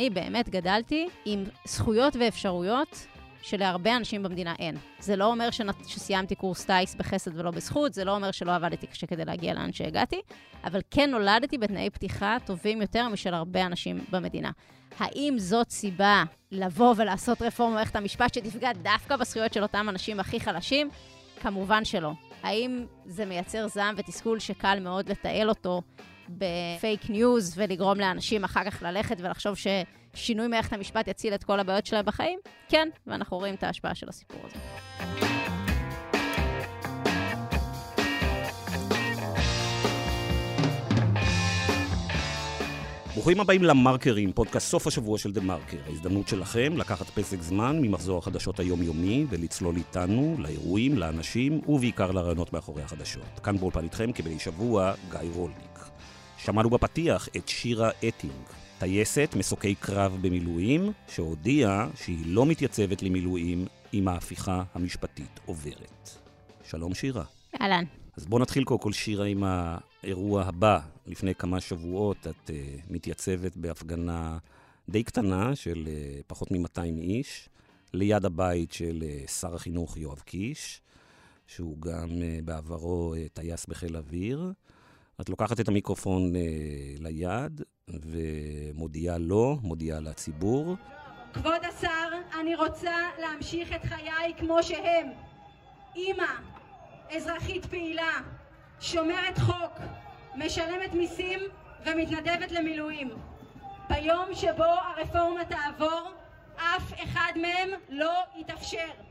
אני באמת גדלתי עם זכויות ואפשרויות שלהרבה אנשים במדינה אין. זה לא אומר שסיימתי קורס טיס בחסד ולא בזכות, זה לא אומר שלא עבדתי קשה כדי להגיע לאן שהגעתי, אבל כן נולדתי בתנאי פתיחה טובים יותר משל הרבה אנשים במדינה. האם זאת סיבה לבוא ולעשות רפורמה במערכת המשפט שתפגע דווקא בזכויות של אותם אנשים הכי חלשים? כמובן שלא. האם זה מייצר זעם ותסכול שקל מאוד לתעל אותו בפייק ניוז ולגרום לאנשים אחר כך ללכת ולחשוב ששינוי מערכת המשפט יציל את כל הבעיות שלהם בחיים? כן, ואנחנו רואים את ההשפעה של הסיפור הזה. ברוכים הבאים למרקרים, פודקאסט סוף השבוע של דה מרקר. ההזדמנות שלכם לקחת פסק זמן ממחזור החדשות היומיומי ולצלול איתנו לאירועים, לאנשים ובעיקר לרעיונות מאחורי החדשות. כאן באולפן איתכם כמדי שבוע, גיא רולניק. שמענו בפתיח את שירה אטינג, טייסת מסוקי קרב במילואים, שהודיעה שהיא לא מתייצבת למילואים אם ההפיכה המשפטית עוברת. שלום שירה. אהלן. אז בוא נתחיל קודם כל, שירה, עם האירוע הבא. לפני כמה שבועות את uh, מתייצבת בהפגנה די קטנה של uh, פחות מ-200 איש, ליד הבית של uh, שר החינוך יואב קיש, שהוא גם uh, בעברו uh, טייס בחיל אוויר. את לוקחת את המיקרופון uh, ליד ומודיעה לו, מודיעה לציבור. כבוד השר, אני רוצה להמשיך את חיי כמו שהם. אימא, אזרחית פעילה, שומרת חוק, משלמת מיסים ומתנדבת למילואים. ביום שבו הרפורמה תעבור, אף אחד מהם לא יתאפשר.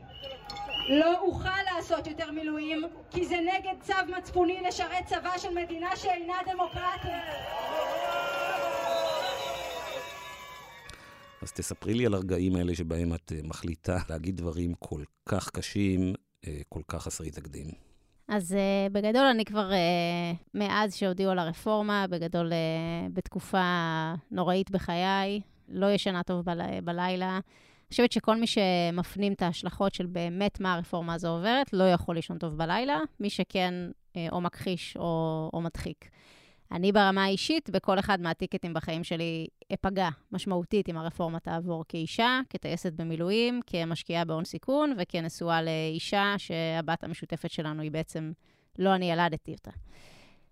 לא אוכל לעשות יותר מילואים, כי זה נגד צו מצפוני לשרת צבא של מדינה שאינה דמוקרטית. אז תספרי לי על הרגעים האלה שבהם את אה, מחליטה להגיד דברים כל כך קשים, אה, כל כך חסרי תקדים. אז uh, בגדול, אני כבר, uh, מאז שהודיעו על הרפורמה, בגדול uh, בתקופה נוראית בחיי, לא ישנה טוב בל, בלילה. חושבת שכל מי שמפנים את ההשלכות של באמת מה הרפורמה הזו עוברת, לא יכול לישון טוב בלילה. מי שכן, uh, או מכחיש או, או מדחיק. אני ברמה האישית, בכל אחד מהטיקטים בחיים שלי אפגע משמעותית אם הרפורמה תעבור כאישה, כטייסת במילואים, כמשקיעה בהון סיכון וכנשואה לאישה שהבת המשותפת שלנו היא בעצם, לא אני ילדתי אותה.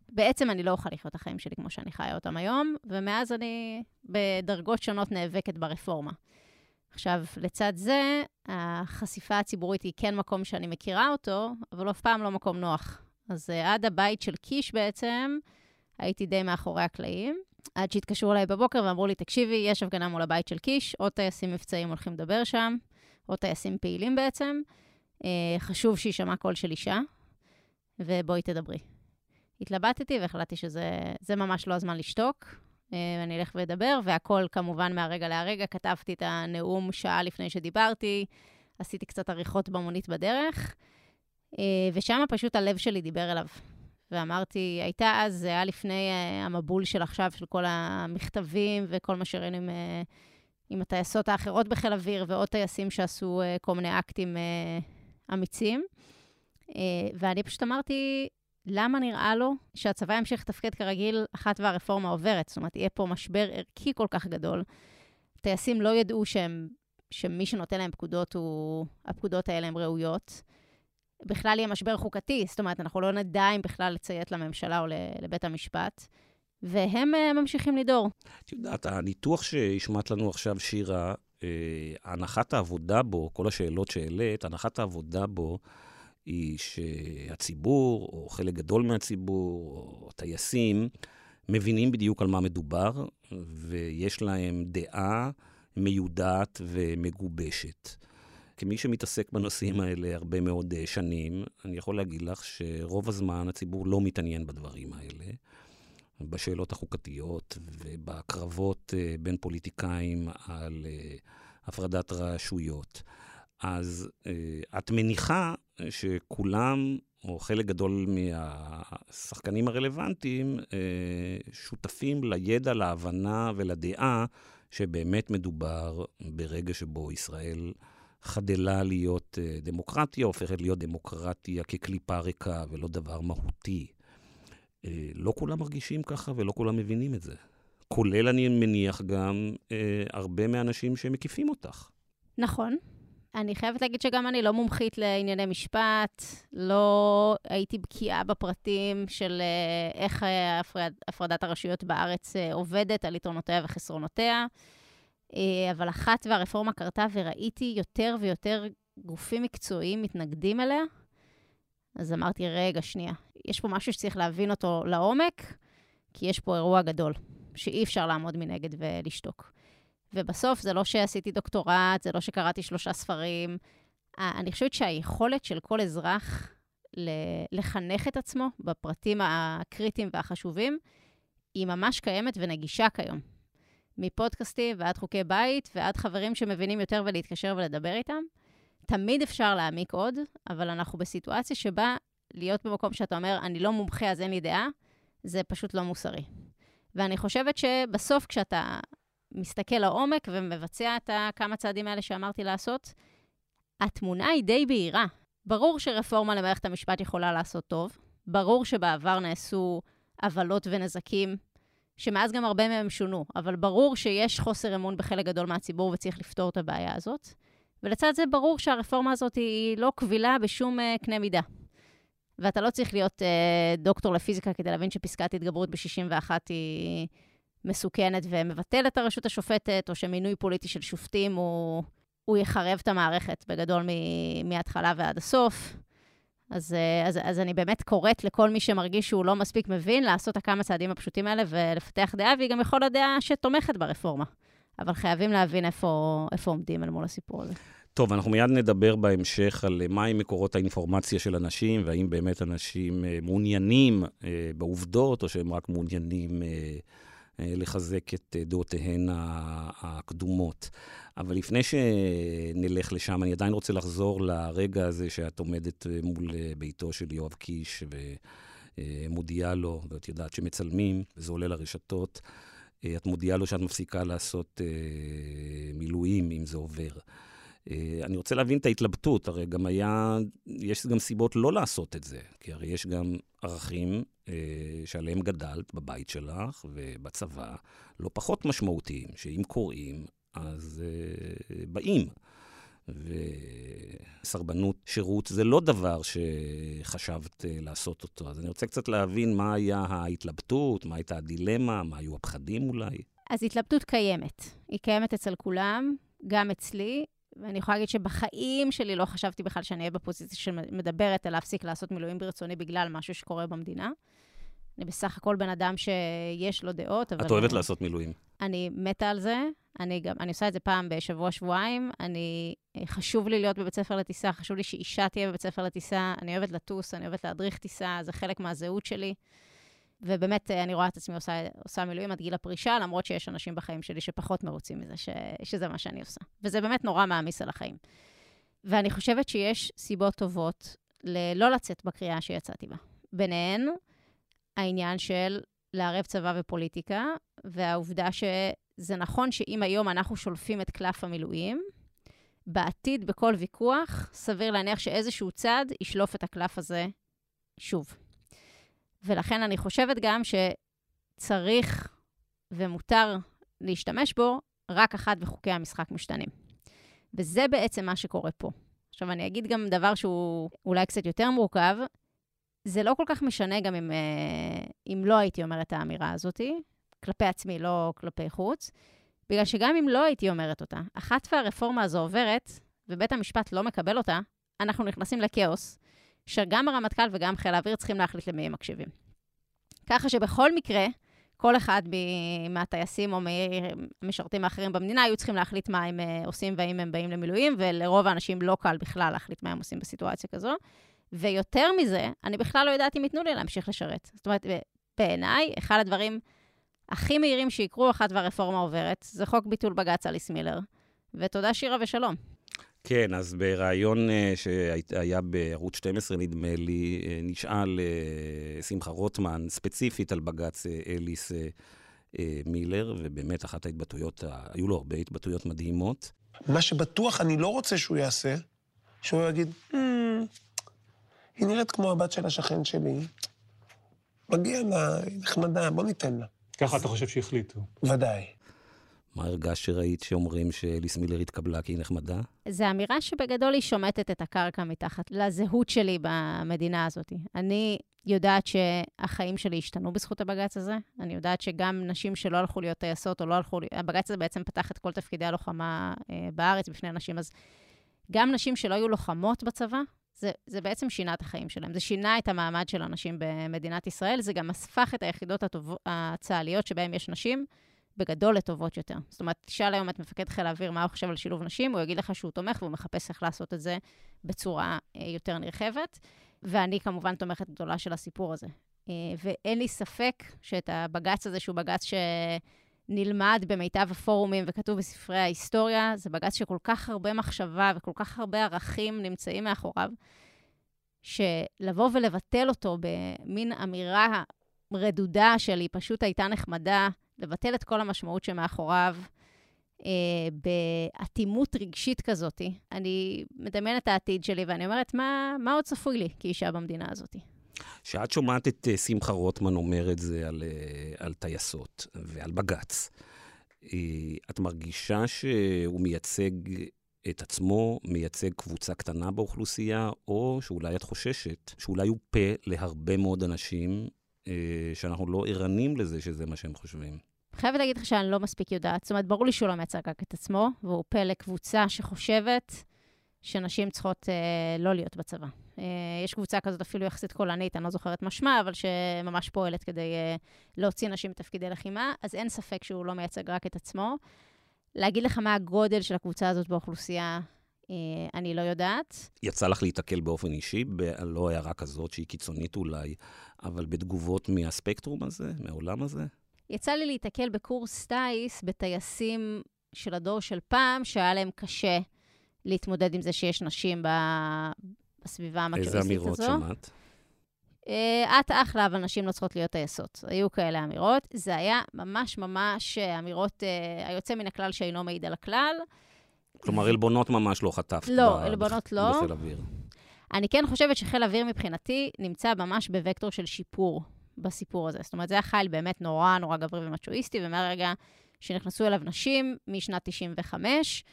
בעצם אני לא אוכל לחיות את החיים שלי כמו שאני חיה אותם היום, ומאז אני בדרגות שונות נאבקת ברפורמה. עכשיו, לצד זה, החשיפה הציבורית היא כן מקום שאני מכירה אותו, אבל אף פעם לא מקום נוח. אז uh, עד הבית של קיש בעצם, הייתי די מאחורי הקלעים, עד שהתקשרו אליי בבוקר ואמרו לי, תקשיבי, יש הפגנה מול הבית של קיש, עוד טייסים מבצעיים הולכים לדבר שם, עוד טייסים פעילים בעצם. אה, חשוב שיישמע קול של אישה, ובואי תדברי. התלבטתי והחלטתי שזה ממש לא הזמן לשתוק. אה, אני אלך ואדבר, והכל כמובן מהרגע להרגע. כתבתי את הנאום שעה לפני שדיברתי, עשיתי קצת עריכות במונית בדרך, אה, ושם פשוט הלב שלי דיבר אליו. ואמרתי, הייתה אז, זה היה לפני uh, המבול של עכשיו, של כל המכתבים וכל מה שראינו עם, עם הטייסות האחרות בחיל אוויר, ועוד טייסים שעשו כל מיני אקטים אמיצים. ואני פשוט אמרתי, למה נראה לו שהצבא ימשיך לתפקד כרגיל אחת והרפורמה עוברת? זאת אומרת, יהיה פה משבר ערכי כל כך גדול. טייסים לא ידעו שהם, שמי שנותן להם פקודות, הוא, הפקודות האלה הן ראויות. בכלל יהיה משבר חוקתי, זאת אומרת, אנחנו לא נדע אם בכלל לציית לממשלה או לבית המשפט, והם uh, ממשיכים לדור. את יודעת, הניתוח שהשמעת לנו עכשיו, שירה, אה, הנחת העבודה בו, כל השאלות שהעלית, הנחת העבודה בו היא שהציבור, או חלק גדול מהציבור, או טייסים, מבינים בדיוק על מה מדובר, ויש להם דעה מיודעת ומגובשת. כמי שמתעסק בנושאים האלה הרבה מאוד אה, שנים, אני יכול להגיד לך שרוב הזמן הציבור לא מתעניין בדברים האלה, בשאלות החוקתיות ובקרבות אה, בין פוליטיקאים על אה, הפרדת רשויות. אז את מניחה שכולם, או חלק גדול מהשחקנים הרלוונטיים, שותפים לידע, להבנה ולדעה שבאמת מדובר ברגע שבו ישראל חדלה להיות דמוקרטיה, הופכת להיות דמוקרטיה כקליפה ריקה ולא דבר מהותי. לא כולם מרגישים ככה ולא כולם מבינים את זה. כולל, אני מניח, גם אה, הרבה מהאנשים שמקיפים אותך. נכון. אני חייבת להגיד שגם אני לא מומחית לענייני משפט, לא הייתי בקיאה בפרטים של אה, איך אה, הפרד, הפרדת הרשויות בארץ אה, עובדת, על יתרונותיה וחסרונותיה, אבל אחת והרפורמה קרתה וראיתי יותר ויותר גופים מקצועיים מתנגדים אליה, אז אמרתי, רגע, שנייה, יש פה משהו שצריך להבין אותו לעומק, כי יש פה אירוע גדול, שאי אפשר לעמוד מנגד ולשתוק. ובסוף זה לא שעשיתי דוקטורט, זה לא שקראתי שלושה ספרים. אני חושבת שהיכולת של כל אזרח לחנך את עצמו בפרטים הקריטיים והחשובים, היא ממש קיימת ונגישה כיום. מפודקאסטים ועד חוקי בית ועד חברים שמבינים יותר ולהתקשר ולדבר איתם. תמיד אפשר להעמיק עוד, אבל אנחנו בסיטואציה שבה להיות במקום שאתה אומר, אני לא מומחה אז אין לי דעה, זה פשוט לא מוסרי. ואני חושבת שבסוף כשאתה מסתכל לעומק ומבצע את הכמה צעדים האלה שאמרתי לעשות, התמונה היא די בהירה. ברור שרפורמה למערכת המשפט יכולה לעשות טוב, ברור שבעבר נעשו עוולות ונזקים, שמאז גם הרבה מהם שונו, אבל ברור שיש חוסר אמון בחלק גדול מהציבור וצריך לפתור את הבעיה הזאת. ולצד זה ברור שהרפורמה הזאת היא לא קבילה בשום uh, קנה מידה. ואתה לא צריך להיות uh, דוקטור לפיזיקה כדי להבין שפסקת התגברות ב-61 היא מסוכנת ומבטל את הרשות השופטת, או שמינוי פוליטי של שופטים הוא, הוא יחרב את המערכת בגדול מההתחלה ועד הסוף. אז, אז, אז אני באמת קוראת לכל מי שמרגיש שהוא לא מספיק מבין, לעשות את הכמה צעדים הפשוטים האלה ולפתח דעה, והיא גם יכול להיות דעה שתומכת ברפורמה. אבל חייבים להבין איפה, איפה עומדים אל מול הסיפור הזה. טוב, אנחנו מיד נדבר בהמשך על מהם מקורות האינפורמציה של אנשים, והאם באמת אנשים אה, מעוניינים אה, בעובדות, או שהם רק מעוניינים אה, לחזק את אה, דעותיהן הקדומות. אבל לפני שנלך לשם, אני עדיין רוצה לחזור לרגע הזה שאת עומדת אה, מול ביתו של יואב קיש ומודיעה לו, ואת יודעת שמצלמים, וזה עולה לרשתות. את מודיעה לו שאת מפסיקה לעשות מילואים אם זה עובר. אני רוצה להבין את ההתלבטות, הרי גם היה, יש גם סיבות לא לעשות את זה, כי הרי יש גם ערכים אה, שעליהם גדלת בבית שלך ובצבא, לא פחות משמעותיים, שאם קוראים, אז אה, באים. וסרבנות שירות זה לא דבר שחשבת אה, לעשות אותו. אז אני רוצה קצת להבין מה היה ההתלבטות, מה הייתה הדילמה, מה היו הפחדים אולי. אז התלבטות קיימת. היא קיימת אצל כולם, גם אצלי. ואני יכולה להגיד שבחיים שלי לא חשבתי בכלל שאני אהיה בפוזיציה שמדברת על להפסיק לעשות מילואים ברצוני בגלל משהו שקורה במדינה. אני בסך הכל בן אדם שיש לו דעות, אבל... את אוהבת אני, לעשות מילואים. אני מתה על זה. אני גם, אני עושה את זה פעם בשבוע-שבועיים. אני, חשוב לי להיות בבית ספר לטיסה, חשוב לי שאישה תהיה בבית ספר לטיסה. אני אוהבת לטוס, אני אוהבת להדריך טיסה, זה חלק מהזהות שלי. ובאמת, אה, אני רואה את עצמי עושה, עושה מילואים עד גיל הפרישה, למרות שיש אנשים בחיים שלי שפחות מרוצים מזה, ש, שזה מה שאני עושה. וזה באמת נורא מעמיס על החיים. ואני חושבת שיש סיבות טובות ללא לצאת בקריאה שיצאתי בה. ביניהן, העניין של לערב צבא ופוליטיקה, והעובדה שזה נכון שאם היום אנחנו שולפים את קלף המילואים, בעתיד, בכל ויכוח, סביר להניח שאיזשהו צד ישלוף את הקלף הזה שוב. ולכן אני חושבת גם שצריך ומותר להשתמש בו רק אחת וחוקי המשחק משתנים. וזה בעצם מה שקורה פה. עכשיו, אני אגיד גם דבר שהוא אולי קצת יותר מורכב. זה לא כל כך משנה גם אם, אה, אם לא הייתי אומרת את האמירה הזאת, כלפי עצמי, לא כלפי חוץ, בגלל שגם אם לא הייתי אומרת אותה, אחת והרפורמה הזו עוברת, ובית המשפט לא מקבל אותה, אנחנו נכנסים לכאוס, שגם הרמטכ"ל וגם חיל האוויר צריכים להחליט למי הם מקשיבים. ככה שבכל מקרה, כל אחד מהטייסים או מהמשרתים האחרים במדינה היו צריכים להחליט מה הם אה, עושים והאם הם באים למילואים, ולרוב האנשים לא קל בכלל להחליט מה הם עושים בסיטואציה כזו. ויותר מזה, אני בכלל לא יודעת אם ייתנו לי להמשיך לשרת. זאת אומרת, בעיניי, אחד הדברים הכי מהירים שיקרו אחת והרפורמה עוברת, זה חוק ביטול בג"ץ אליס מילר. ותודה שירה ושלום. כן, אז בריאיון אה, שהיה בערוץ 12, נדמה לי, אה, נשאל אה, שמחה רוטמן ספציפית על בג"ץ אליס מילר, ובאמת אחת ההתבטאויות, היו לו הרבה התבטאויות מדהימות. מה שבטוח אני לא רוצה שהוא יעשה, שהוא יגיד, mm, היא נראית כמו הבת של השכן שלי, מגיע לה, היא נחמדה, בוא ניתן לה. ככה אתה חושב שהחליטו. ודאי. מה הרגשת שראית שאומרים שאליס מילר התקבלה כי היא נחמדה? זו אמירה שבגדול היא שומטת את הקרקע מתחת לזהות שלי במדינה הזאת. אני יודעת שהחיים שלי השתנו בזכות הבג"ץ הזה. אני יודעת שגם נשים שלא הלכו להיות טייסות או לא הלכו... הבג"ץ הזה בעצם פתח את כל תפקידי הלוחמה אה, בארץ בפני נשים, אז גם נשים שלא היו לוחמות בצבא, זה, זה בעצם שינה את החיים שלהם. זה שינה את המעמד של הנשים במדינת ישראל, זה גם הפך את היחידות הטוב, הצה"ליות שבהן יש נשים. בגדול לטובות יותר. זאת אומרת, תשאל היום את מפקד חיל האוויר מה הוא חושב על שילוב נשים, הוא יגיד לך שהוא תומך והוא מחפש איך לעשות את זה בצורה אה, יותר נרחבת. ואני כמובן תומכת גדולה של הסיפור הזה. אה, ואין לי ספק שאת הבג"ץ הזה, שהוא בג"ץ שנלמד במיטב הפורומים וכתוב בספרי ההיסטוריה, זה בג"ץ שכל כך הרבה מחשבה וכל כך הרבה ערכים נמצאים מאחוריו, שלבוא ולבטל אותו במין אמירה רדודה של היא פשוט הייתה נחמדה, לבטל את כל המשמעות שמאחוריו, אה, באטימות רגשית כזאת. אני מדמיינת את העתיד שלי ואני אומרת, מה, מה עוד צפוי לי כאישה במדינה הזאת? כשאת שומעת את uh, שמחה רוטמן אומר את זה על, uh, על טייסות ועל בג"ץ, uh, את מרגישה שהוא מייצג את עצמו, מייצג קבוצה קטנה באוכלוסייה, או שאולי את חוששת שאולי הוא פה להרבה מאוד אנשים שאנחנו לא ערנים לזה שזה מה שהם חושבים? חייבת להגיד לך שאני לא מספיק יודעת. זאת אומרת, ברור לי שהוא לא מייצג רק את עצמו, והוא פה לקבוצה שחושבת שנשים צריכות אה, לא להיות בצבא. אה, יש קבוצה כזאת אפילו יחסית קולנית, אני לא זוכרת משמע, אבל שממש פועלת כדי אה, להוציא נשים מתפקידי לחימה, אז אין ספק שהוא לא מייצג רק את עצמו. להגיד לך מה הגודל של הקבוצה הזאת באוכלוסייה, אה, אני לא יודעת. יצא לך להיתקל באופן אישי, לא הערה כזאת שהיא קיצונית אולי, אבל בתגובות מהספקטרום הזה, מהעולם הזה? יצא לי להיתקל בקורס טיס בטייסים של הדור של פעם, שהיה להם קשה להתמודד עם זה שיש נשים בסביבה המקריסטית הזו. איזה אמירות שמעת? אה, את אחלה, אבל נשים לא צריכות להיות טייסות. היו כאלה אמירות. זה היה ממש ממש אמירות, uh, היוצא מן הכלל שאינו מעיד על הכלל. כלומר, עלבונות ממש לא חטפת. לא, עלבונות לא. בחיל אוויר. אני כן חושבת שחיל אוויר מבחינתי נמצא ממש בווקטור של שיפור. בסיפור הזה. זאת אומרת, זה היה חייל באמת נורא נורא גברי ומצ'ואיסטי, ומהרגע שנכנסו אליו נשים, משנת 95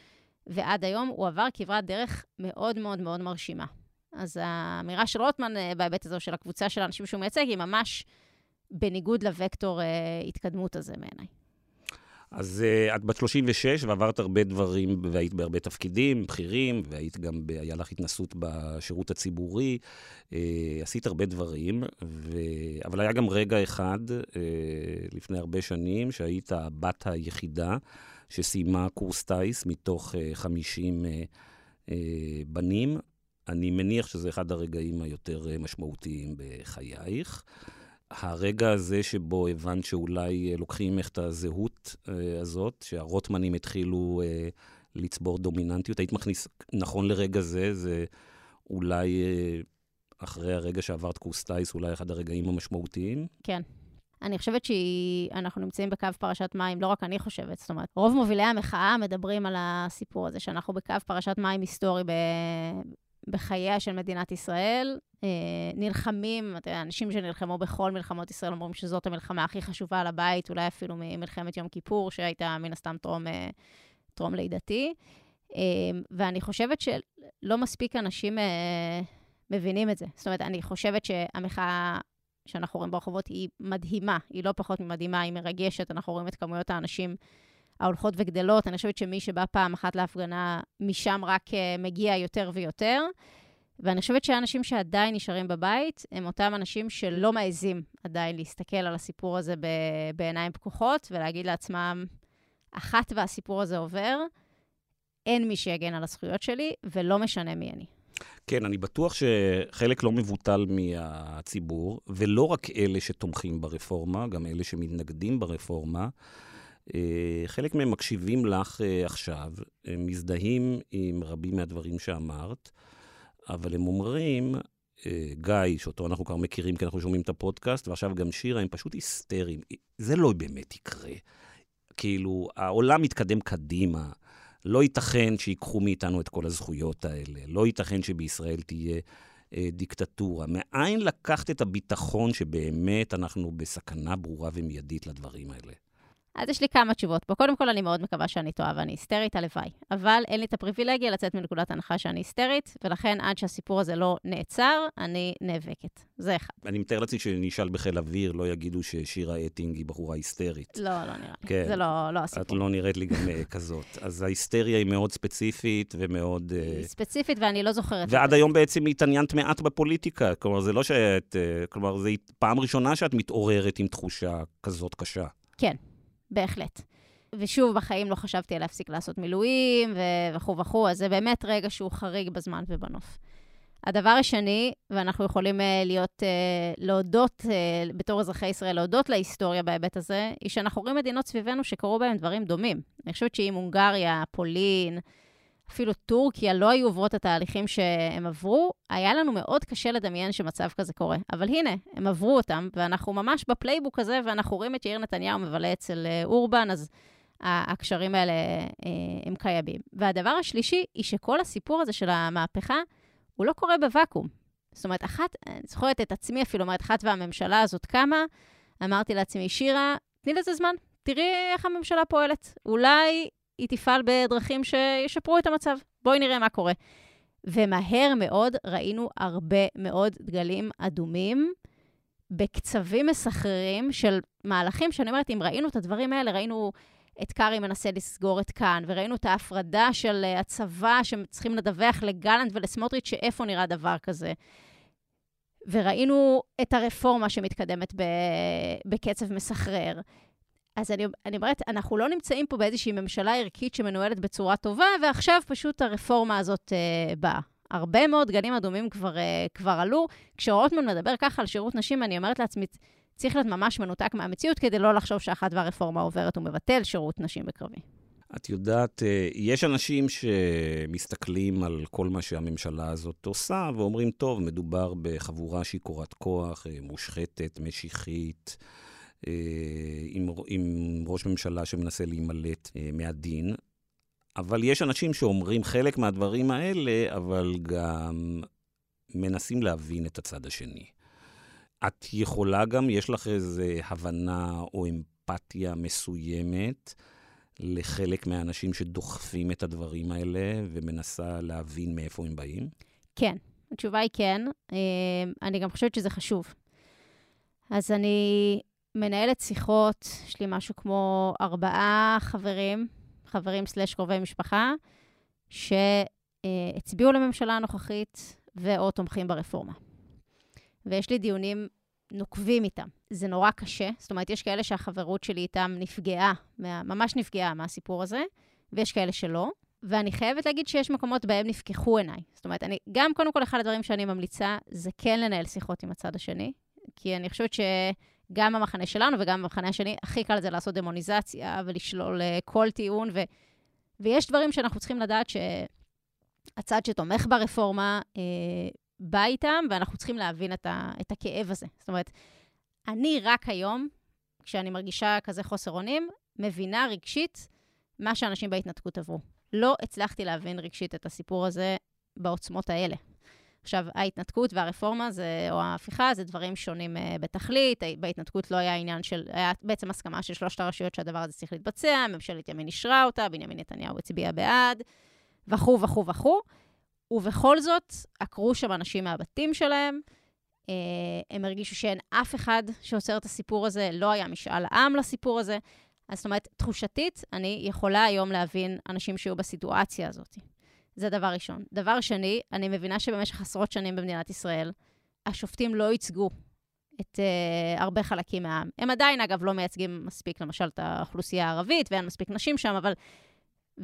ועד היום, הוא עבר כברת דרך מאוד מאוד מאוד מרשימה. אז האמירה של רוטמן אה, בהיבט הזה של הקבוצה של האנשים שהוא מייצג, היא ממש בניגוד לווקטור אה, התקדמות הזה בעיניי. אז uh, את בת 36 ועברת הרבה דברים, והיית בהרבה תפקידים בכירים, והיית גם, היה לך התנסות בשירות הציבורי, uh, עשית הרבה דברים, ו... אבל היה גם רגע אחד, uh, לפני הרבה שנים, שהיית הבת היחידה שסיימה קורס טיס מתוך uh, 50 uh, uh, בנים. אני מניח שזה אחד הרגעים היותר משמעותיים בחייך. הרגע הזה שבו הבנת שאולי אה, לוקחים ממך את הזהות אה, הזאת, שהרוטמנים התחילו אה, לצבור דומיננטיות, היית מכניס, נכון לרגע זה, זה אולי אחרי הרגע שעברת קורס טייס, אולי אחד הרגעים המשמעותיים? כן. אני חושבת שאנחנו נמצאים בקו פרשת מים, לא רק אני חושבת, זאת אומרת, רוב מובילי המחאה מדברים על הסיפור הזה, שאנחנו בקו פרשת מים היסטורי ב... בחייה של מדינת ישראל. אה, נלחמים, אתה יודע, אנשים שנלחמו בכל מלחמות ישראל אומרים שזאת המלחמה הכי חשובה על הבית, אולי אפילו ממלחמת יום כיפור, שהייתה מן הסתם טרום, אה, טרום לידתי. אה, ואני חושבת שלא מספיק אנשים מבינים את זה. זאת אומרת, אני חושבת שהמחאה שאנחנו רואים ברחובות היא מדהימה, היא לא פחות ממדהימה, היא מרגשת, אנחנו רואים את כמויות האנשים ההולכות וגדלות. אני חושבת שמי שבא פעם אחת להפגנה, משם רק uh, מגיע יותר ויותר. ואני חושבת שהאנשים שעדיין נשארים בבית, הם אותם אנשים שלא מעזים עדיין להסתכל על הסיפור הזה בעיניים פקוחות, ולהגיד לעצמם, אחת והסיפור הזה עובר, אין מי שיגן על הזכויות שלי, ולא משנה מי אני. כן, אני בטוח שחלק לא מבוטל מהציבור, ולא רק אלה שתומכים ברפורמה, גם אלה שמתנגדים ברפורמה, אה, חלק מהם מקשיבים לך אה, עכשיו, הם מזדהים עם רבים מהדברים שאמרת, אבל הם אומרים, אה, גיא, שאותו אנחנו כבר מכירים כי אנחנו שומעים את הפודקאסט, ועכשיו גם שירה, הם פשוט היסטריים. זה לא באמת יקרה. כאילו, העולם מתקדם קדימה. לא ייתכן שיקחו מאיתנו את כל הזכויות האלה. לא ייתכן שבישראל תהיה אה, דיקטטורה. מאין לקחת את הביטחון שבאמת אנחנו בסכנה ברורה ומיידית לדברים האלה? אז יש לי כמה תשובות פה. קודם כל, אני מאוד מקווה שאני טועה ואני היסטרית, הלוואי. אבל אין לי את הפריבילגיה לצאת מנקודת הנחה שאני היסטרית, ולכן עד שהסיפור הזה לא נעצר, אני נאבקת. זה אחד. אני מתאר לעצמי שנשאל בחיל אוויר, לא יגידו ששירה אטינג היא בחורה היסטרית. לא, לא נראה לי. כן. זה לא, לא הסיפור. את לא נראית לי גם אה, כזאת. אז ההיסטריה היא מאוד ספציפית ומאוד... אה, היא ספציפית, ואני לא זוכרת. ועד היום בעצם התעניינת מעט בפוליטיקה. כלומר, זה לא שאת... אה, כלומר, זו פעם ראשונה שאת מתעוררת עם תחושה כזאת קשה. כן, בהחלט. ושוב, בחיים לא חשבתי על להפסיק לעשות מילואים וכו' וכו', אז זה באמת רגע שהוא חריג בזמן ובנוף. הדבר השני, ואנחנו יכולים אה, להיות, אה, להודות, אה, בתור אזרחי ישראל, להודות להיסטוריה בהיבט הזה, היא שאנחנו רואים מדינות סביבנו שקרו בהן דברים דומים. אני חושבת שאם הונגריה, פולין, אפילו טורקיה לא היו עוברות את התהליכים שהם עברו, היה לנו מאוד קשה לדמיין שמצב כזה קורה. אבל הנה, הם עברו אותם, ואנחנו ממש ב playbook הזה, ואנחנו רואים את יאיר נתניהו מבלה אצל אורבן, אז הקשרים האלה הם קיימים. והדבר השלישי, היא שכל הסיפור הזה של המהפכה, הוא לא קורה בוואקום. זאת אומרת, אחת, אני זוכרת את עצמי אפילו, אומרת, אחת והממשלה הזאת קמה, אמרתי לעצמי, שירה, תני לזה זמן, תראי איך הממשלה פועלת. אולי היא תפעל בדרכים שישפרו את המצב. בואי נראה מה קורה. ומהר מאוד ראינו הרבה מאוד דגלים אדומים בקצבים מסחררים של מהלכים שאני אומרת, אם ראינו את הדברים האלה, ראינו את קארי מנסה לסגור את כאן, וראינו את ההפרדה של הצבא שצריכים לדווח לגלנט ולסמוטריץ' שאיפה נראה דבר כזה. וראינו את הרפורמה שמתקדמת בקצב מסחרר. אז אני, אני אומרת, אנחנו לא נמצאים פה באיזושהי ממשלה ערכית שמנוהלת בצורה טובה, ועכשיו פשוט הרפורמה הזאת אה, באה. הרבה מאוד גלים אדומים כבר, אה, כבר עלו. כשרוטמן מדבר ככה על שירות נשים, אני אומרת לעצמי, צריך להיות ממש מנותק מהמציאות כדי לא לחשוב שאחת והרפורמה עוברת ומבטל שירות נשים בקרבי. את יודעת, אה, יש אנשים שמסתכלים על כל מה שהממשלה הזאת עושה ואומרים, טוב, מדובר בחבורה שהיא קורת כוח, אה, מושחתת, משיחית. אה, עם, עם ראש ממשלה שמנסה להימלט מהדין. אבל יש אנשים שאומרים חלק מהדברים האלה, אבל גם מנסים להבין את הצד השני. את יכולה גם, יש לך איזו הבנה או אמפתיה מסוימת לחלק מהאנשים שדוחפים את הדברים האלה ומנסה להבין מאיפה הם באים? כן, התשובה היא כן. אני גם חושבת שזה חשוב. אז אני מנהלת שיחות, יש לי משהו כמו ארבעה חברים, חברים סלש קרובי משפחה, שהצביעו לממשלה הנוכחית ו/או תומכים ברפורמה. ויש לי דיונים נוקבים איתם. זה נורא קשה, זאת אומרת, יש כאלה שהחברות שלי איתם נפגעה, ממש נפגעה מהסיפור הזה, ויש כאלה שלא. ואני חייבת להגיד שיש מקומות בהם נפקחו עיניי. זאת אומרת, אני, גם קודם כל, אחד הדברים שאני ממליצה, זה כן לנהל שיחות עם הצד השני, כי אני חושבת ש... גם במחנה שלנו וגם במחנה השני, הכי קל זה לעשות דמוניזציה ולשלול uh, כל טיעון, ו, ויש דברים שאנחנו צריכים לדעת שהצד שתומך ברפורמה uh, בא איתם, ואנחנו צריכים להבין את, ה, את הכאב הזה. זאת אומרת, אני רק היום, כשאני מרגישה כזה חוסר אונים, מבינה רגשית מה שאנשים בהתנתקות עברו. לא הצלחתי להבין רגשית את הסיפור הזה בעוצמות האלה. עכשיו, ההתנתקות והרפורמה, זה, או ההפיכה, זה דברים שונים uh, בתכלית. בהתנתקות לא היה עניין של, היה בעצם הסכמה של שלושת הרשויות שהדבר הזה צריך להתבצע, ממשלת ימין אישרה אותה, בנימין נתניהו הצביע בעד, וכו' וכו' וכו'. ובכל זאת, עקרו שם אנשים מהבתים שלהם. Uh, הם הרגישו שאין אף אחד שעוצר את הסיפור הזה, לא היה משאל עם לסיפור הזה. אז זאת אומרת, תחושתית, אני יכולה היום להבין אנשים שהיו בסיטואציה הזאת. זה דבר ראשון. דבר שני, אני מבינה שבמשך עשרות שנים במדינת ישראל, השופטים לא ייצגו את uh, הרבה חלקים מהעם. הם עדיין, אגב, לא מייצגים מספיק, למשל, את האוכלוסייה הערבית, ואין מספיק נשים שם, אבל...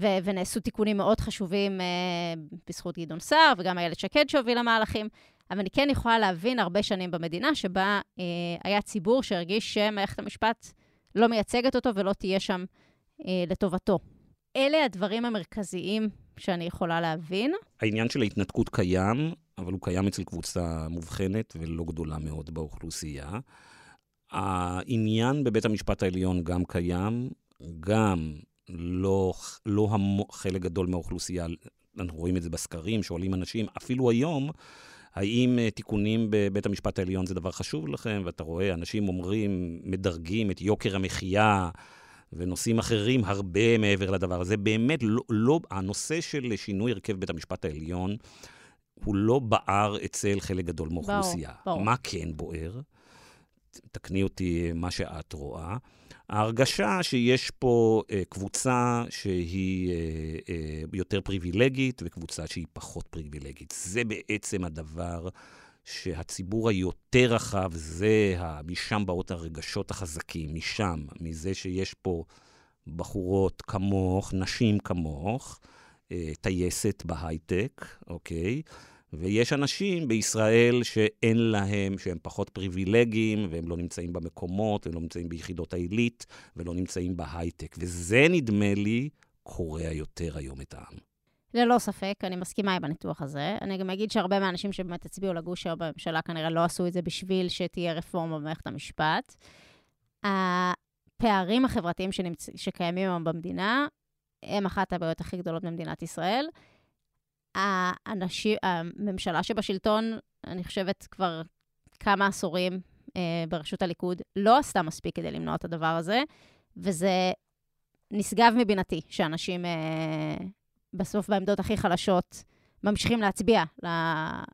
ו- ונעשו תיקונים מאוד חשובים uh, בזכות גדעון סער, וגם איילת שקד שהובילה מהלכים. אבל אני כן יכולה להבין הרבה שנים במדינה שבה uh, היה ציבור שהרגיש שמערכת המשפט לא מייצגת אותו ולא תהיה שם uh, לטובתו. אלה הדברים המרכזיים שאני יכולה להבין. העניין של ההתנתקות קיים, אבל הוא קיים אצל קבוצה מובחנת ולא גדולה מאוד באוכלוסייה. העניין בבית המשפט העליון גם קיים, גם לא, לא המו, חלק גדול מהאוכלוסייה, אנחנו רואים את זה בסקרים, שואלים אנשים, אפילו היום, האם אה, תיקונים בבית המשפט העליון זה דבר חשוב לכם? ואתה רואה, אנשים אומרים, מדרגים את יוקר המחיה ונושאים אחרים הרבה מעבר לדבר הזה. באמת, לא, לא, הנושא של שינוי הרכב בית המשפט העליון הוא לא בער אצל חלק גדול מאוכלוסייה. ברור. מה כן בוער? תקני אותי מה שאת רואה. ההרגשה שיש פה אה, קבוצה שהיא אה, אה, יותר פריבילגית וקבוצה שהיא פחות פריבילגית. זה בעצם הדבר שהציבור היותר רחב, זה, משם באות הרגשות החזקים, משם, מזה שיש פה בחורות כמוך, נשים כמוך, אה, טייסת בהייטק, אוקיי? ויש אנשים בישראל שאין להם, שהם פחות פריבילגיים, והם לא נמצאים במקומות, והם לא נמצאים ביחידות העילית, ולא נמצאים בהייטק. וזה, נדמה לי, קורע יותר היום את העם. ללא ספק, אני מסכימה עם הניתוח הזה. אני גם אגיד שהרבה מהאנשים שבאמת הצביעו לגוש היום בממשלה כנראה לא עשו את זה בשביל שתהיה רפורמה במערכת המשפט. הפערים החברתיים שנמצ... שקיימים היום במדינה, הם אחת הבעיות הכי גדולות במדינת ישראל. האנשים, הממשלה שבשלטון, אני חושבת כבר כמה עשורים אה, בראשות הליכוד, לא עשתה מספיק כדי למנוע את הדבר הזה, וזה נשגב מבינתי שאנשים אה, בסוף בעמדות הכי חלשות ממשיכים להצביע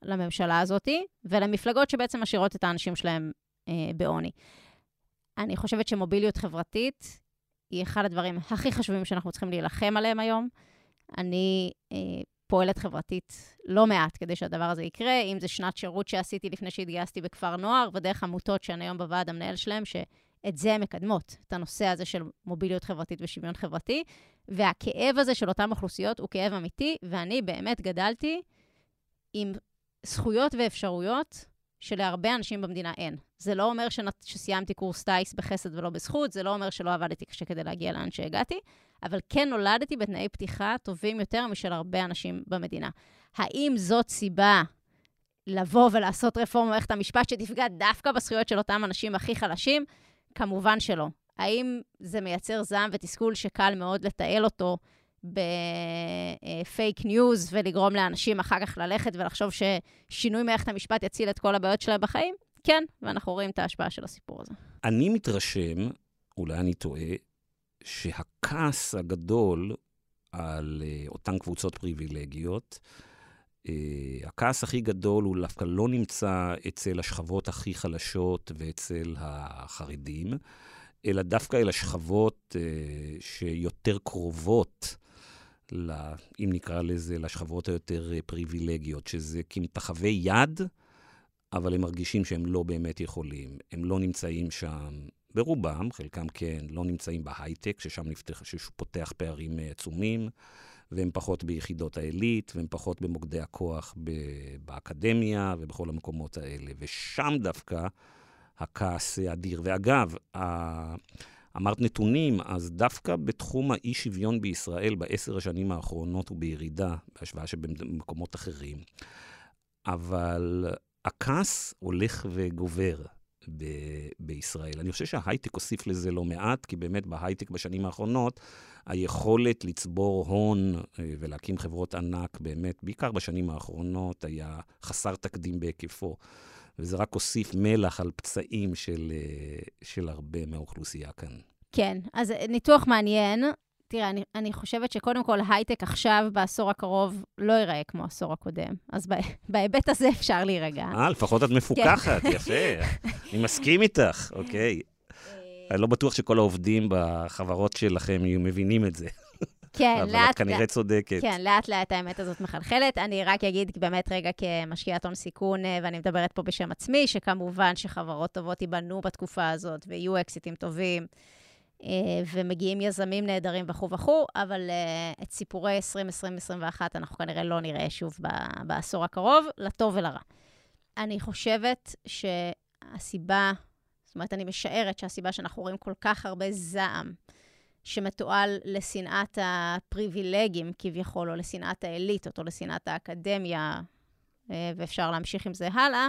לממשלה הזאת ולמפלגות שבעצם משאירות את האנשים שלהם אה, בעוני. אני חושבת שמוביליות חברתית היא אחד הדברים הכי חשובים שאנחנו צריכים להילחם עליהם היום. אני אה, פועלת חברתית לא מעט כדי שהדבר הזה יקרה, אם זה שנת שירות שעשיתי לפני שהתגייסתי בכפר נוער, ודרך עמותות שאני היום בוועד המנהל שלהם, שאת זה הן מקדמות, את הנושא הזה של מוביליות חברתית ושוויון חברתי. והכאב הזה של אותן אוכלוסיות הוא כאב אמיתי, ואני באמת גדלתי עם זכויות ואפשרויות שלהרבה אנשים במדינה אין. זה לא אומר שסיימתי קורס טיס בחסד ולא בזכות, זה לא אומר שלא עבדתי קשה כדי להגיע לאן שהגעתי, אבל כן נולדתי בתנאי פתיחה טובים יותר משל הרבה אנשים במדינה. האם זאת סיבה לבוא ולעשות רפורמה במערכת המשפט שתפגע דווקא בזכויות של אותם אנשים הכי חלשים? כמובן שלא. האם זה מייצר זעם ותסכול שקל מאוד לתעל אותו בפייק ניוז ולגרום לאנשים אחר כך ללכת ולחשוב ששינוי מערכת המשפט יציל את כל הבעיות שלהם בחיים? כן, ואנחנו רואים את ההשפעה של הסיפור הזה. אני מתרשם, אולי אני טועה, שהכעס הגדול על uh, אותן קבוצות פריבילגיות, הכעס הכי גדול הוא דווקא לא נמצא אצל השכבות הכי חלשות ואצל החרדים, אלא דווקא אל השכבות uh, שיותר קרובות, לה, אם נקרא לזה, לשכבות היותר פריבילגיות, שזה כמתחווי יד, אבל הם מרגישים שהם לא באמת יכולים. הם לא נמצאים שם ברובם, חלקם כן, לא נמצאים בהייטק, ששם נפתח, שפותח פערים אה, עצומים, והם פחות ביחידות העילית, והם פחות במוקדי הכוח באקדמיה ובכל המקומות האלה. ושם דווקא הכעס אדיר. ואגב, אמרת נתונים, אז דווקא בתחום האי-שוויון בישראל בעשר השנים האחרונות הוא בירידה, בהשוואה שבמקומות אחרים. אבל הכעס הולך וגובר. ב- בישראל. אני חושב שההייטק הוסיף לזה לא מעט, כי באמת בהייטק בשנים האחרונות, היכולת לצבור הון אה, ולהקים חברות ענק, באמת, בעיקר בשנים האחרונות, היה חסר תקדים בהיקפו. וזה רק הוסיף מלח על פצעים של, אה, של הרבה מהאוכלוסייה כאן. כן, אז ניתוח מעניין. תראה, אני, אני חושבת שקודם כל, הייטק עכשיו, בעשור הקרוב, לא ייראה כמו העשור הקודם. אז בהיבט הזה אפשר להירגע. אה, לפחות את מפוקחת. יפה. אני מסכים איתך, אוקיי. אני לא בטוח שכל העובדים בחברות שלכם יהיו מבינים את זה. כן, לאט... אבל את כנראה צודקת. כן, לאט-לאט האמת הזאת מחלחלת. אני רק אגיד באמת רגע כמשקיעת הון סיכון, אה, ואני מדברת פה בשם עצמי, שכמובן שחברות טובות ייבנו בתקופה הזאת, ויהיו אקזיטים טובים. אה, ומגיעים יזמים נהדרים וכו' וכו', אבל uh, את סיפורי 2020-2021 אנחנו כנראה לא נראה שוב בעשור הקרוב, לטוב ולרע. אני חושבת שהסיבה, אומרת, אני משערת שהסיבה שאנחנו רואים כל כך הרבה זעם שמתועל לשנאת הפריבילגים כביכול, או לשנאת האליטות, או לשנאת האקדמיה, אה, ואפשר להמשיך עם זה הלאה,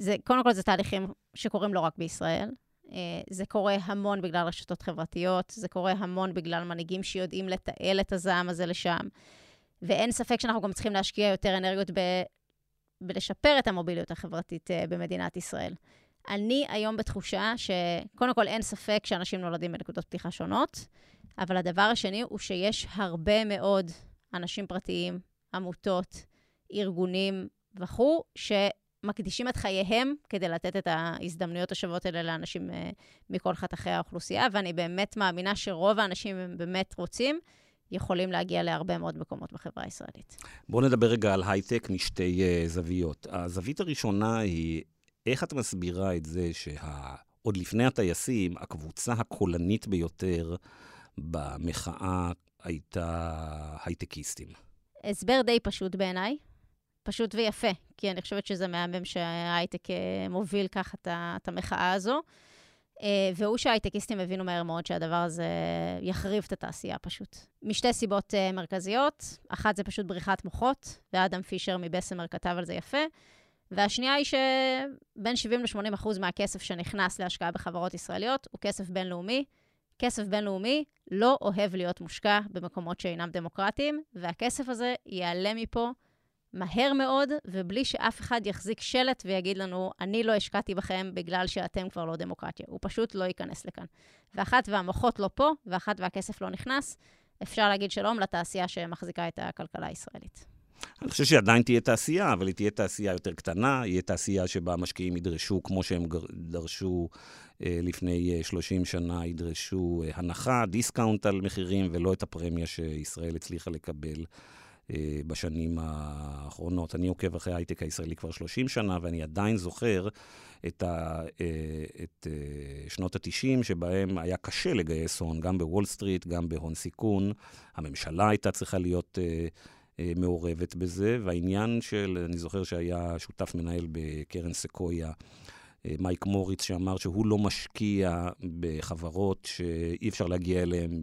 זה, קודם כל זה תהליכים שקורים לא רק בישראל, אה, זה קורה המון בגלל רשתות חברתיות, זה קורה המון בגלל מנהיגים שיודעים לתעל את הזעם הזה לשם. ואין ספק שאנחנו גם צריכים להשקיע יותר אנרגיות בלשפר את המוביליות החברתית במדינת ישראל. אני היום בתחושה שקודם כל אין ספק שאנשים נולדים בנקודות פתיחה שונות, אבל הדבר השני הוא שיש הרבה מאוד אנשים פרטיים, עמותות, ארגונים וכו', שמקדישים את חייהם כדי לתת את ההזדמנויות השוות האלה לאנשים uh, מכל חתכי האוכלוסייה, ואני באמת מאמינה שרוב האנשים, הם באמת רוצים, יכולים להגיע להרבה מאוד מקומות בחברה הישראלית. בואו נדבר רגע על הייטק משתי uh, זוויות. הזווית הראשונה היא, איך את מסבירה את זה שעוד לפני הטייסים, הקבוצה הקולנית ביותר במחאה הייתה הייטקיסטים? הסבר די פשוט בעיניי, פשוט ויפה, כי אני חושבת שזה מהמם שההייטק אה, מוביל ככה את המחאה הזו. אה, והוא שההייטקיסטים הבינו מהר מאוד שהדבר הזה יחריב את התעשייה פשוט. משתי סיבות אה, מרכזיות, אחת זה פשוט בריחת מוחות, ואדם פישר מבסמר כתב על זה יפה, והשנייה היא שבין 70 ל-80 אחוז מהכסף שנכנס להשקעה בחברות ישראליות הוא כסף בינלאומי. כסף בינלאומי לא אוהב להיות מושקע במקומות שאינם דמוקרטיים, והכסף הזה ייעלם מפה מהר מאוד, ובלי שאף אחד יחזיק שלט ויגיד לנו, אני לא השקעתי בכם בגלל שאתם כבר לא דמוקרטיה. הוא פשוט לא ייכנס לכאן. ואחת והמוחות לא פה, ואחת והכסף לא נכנס, אפשר להגיד שלום לתעשייה שמחזיקה את הכלכלה הישראלית. אני חושב שעדיין תהיה תעשייה, אבל היא תהיה תעשייה יותר קטנה, יהיה תעשייה שבה המשקיעים ידרשו, כמו שהם דרשו אה, לפני 30 אה, שנה, ידרשו אה, הנחה, discount על מחירים, ולא את הפרמיה שישראל הצליחה לקבל. בשנים האחרונות. אני עוקב אחרי ההייטק הישראלי כבר 30 שנה, ואני עדיין זוכר את, ה, את שנות ה-90, שבהם היה קשה לגייס הון, גם בוול סטריט, גם בהון סיכון. הממשלה הייתה צריכה להיות מעורבת בזה, והעניין של, אני זוכר שהיה שותף מנהל בקרן סקויה, מייק מוריץ, שאמר שהוא לא משקיע בחברות שאי אפשר להגיע אליהן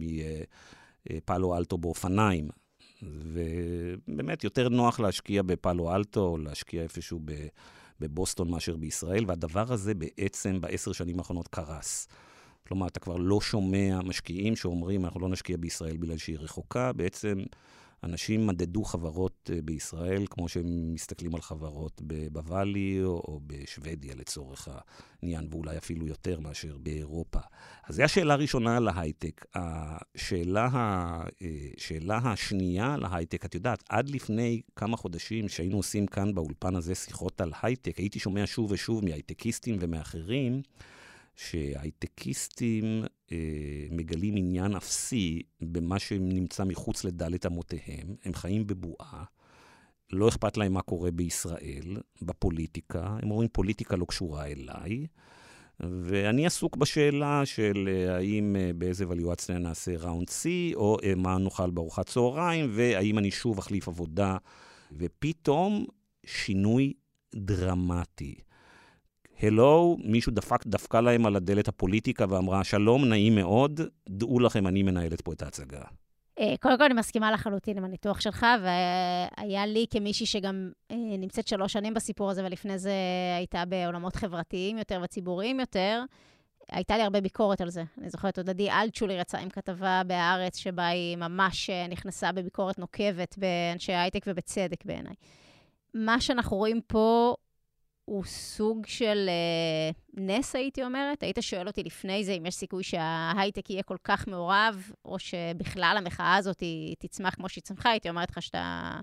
מפאלו אלטו באופניים. ובאמת יותר נוח להשקיע בפאלו אלטו, או להשקיע איפשהו בבוסטון מאשר בישראל, והדבר הזה בעצם בעשר שנים האחרונות קרס. כלומר, אתה כבר לא שומע משקיעים שאומרים, אנחנו לא נשקיע בישראל בגלל שהיא רחוקה. בעצם אנשים מדדו חברות אה, בישראל, כמו שהם מסתכלים על חברות בוואלי או בשוודיה לצורך העניין, ואולי אפילו יותר מאשר באירופה. אז זו השאלה הראשונה על ההייטק. השאלה, השאלה אה, השנייה על ההייטק, את יודעת, עד לפני כמה חודשים שהיינו עושים כאן באולפן הזה שיחות על הייטק, הייתי שומע שוב ושוב מהייטקיסטים ומאחרים, שהייטקיסטים אה, מגלים עניין אפסי במה שנמצא מחוץ לדלת אמותיהם. הם חיים בבועה, לא אכפת להם מה קורה בישראל, בפוליטיקה. הם אומרים, פוליטיקה לא קשורה אליי. ואני עסוק בשאלה של אה, האם אה, באיזה וליואציה נעשה ראונד C, או אה, מה נאכל בארוחת צהריים, והאם אני שוב אחליף עבודה. ופתאום שינוי דרמטי. הלו, מישהו דפק, דפקה להם על הדלת הפוליטיקה ואמרה, שלום, נעים מאוד, דעו לכם, אני מנהלת פה את ההצגה. אה, קודם כל, אני מסכימה לחלוטין עם הניתוח שלך, והיה לי כמישהי שגם אה, נמצאת שלוש שנים בסיפור הזה, ולפני זה הייתה בעולמות חברתיים יותר וציבוריים יותר, הייתה לי הרבה ביקורת על זה. אני זוכרת, עוד עדי אלטשולי יצאה עם כתבה בהארץ, שבה היא ממש אה, נכנסה בביקורת נוקבת באנשי הייטק, ובצדק בעיניי. מה שאנחנו רואים פה הוא סוג של אה, נס, הייתי אומרת. היית שואל אותי לפני זה אם יש סיכוי שההייטק יהיה כל כך מעורב, או שבכלל המחאה הזאת תצמח כמו שהיא צמחה, הייתי אומרת לך שאתה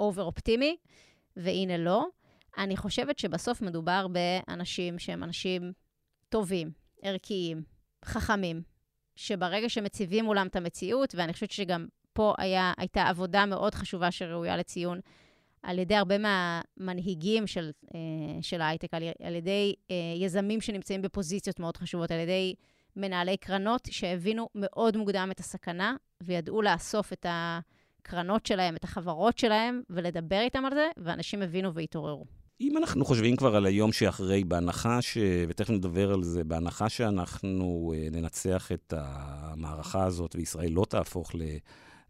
אובר אופטימי, והנה לא. אני חושבת שבסוף מדובר באנשים שהם אנשים טובים, ערכיים, חכמים, שברגע שמציבים מולם את המציאות, ואני חושבת שגם פה היה, הייתה עבודה מאוד חשובה שראויה לציון, על ידי הרבה מהמנהיגים של, אה, של ההייטק, על, על ידי אה, יזמים שנמצאים בפוזיציות מאוד חשובות, על ידי מנהלי קרנות שהבינו מאוד מוקדם את הסכנה וידעו לאסוף את הקרנות שלהם, את החברות שלהם, ולדבר איתם על זה, ואנשים הבינו והתעוררו. אם אנחנו חושבים כבר על היום שאחרי, בהנחה ש... ותכף נדבר על זה, בהנחה שאנחנו אה, ננצח את המערכה הזאת וישראל לא תהפוך ל...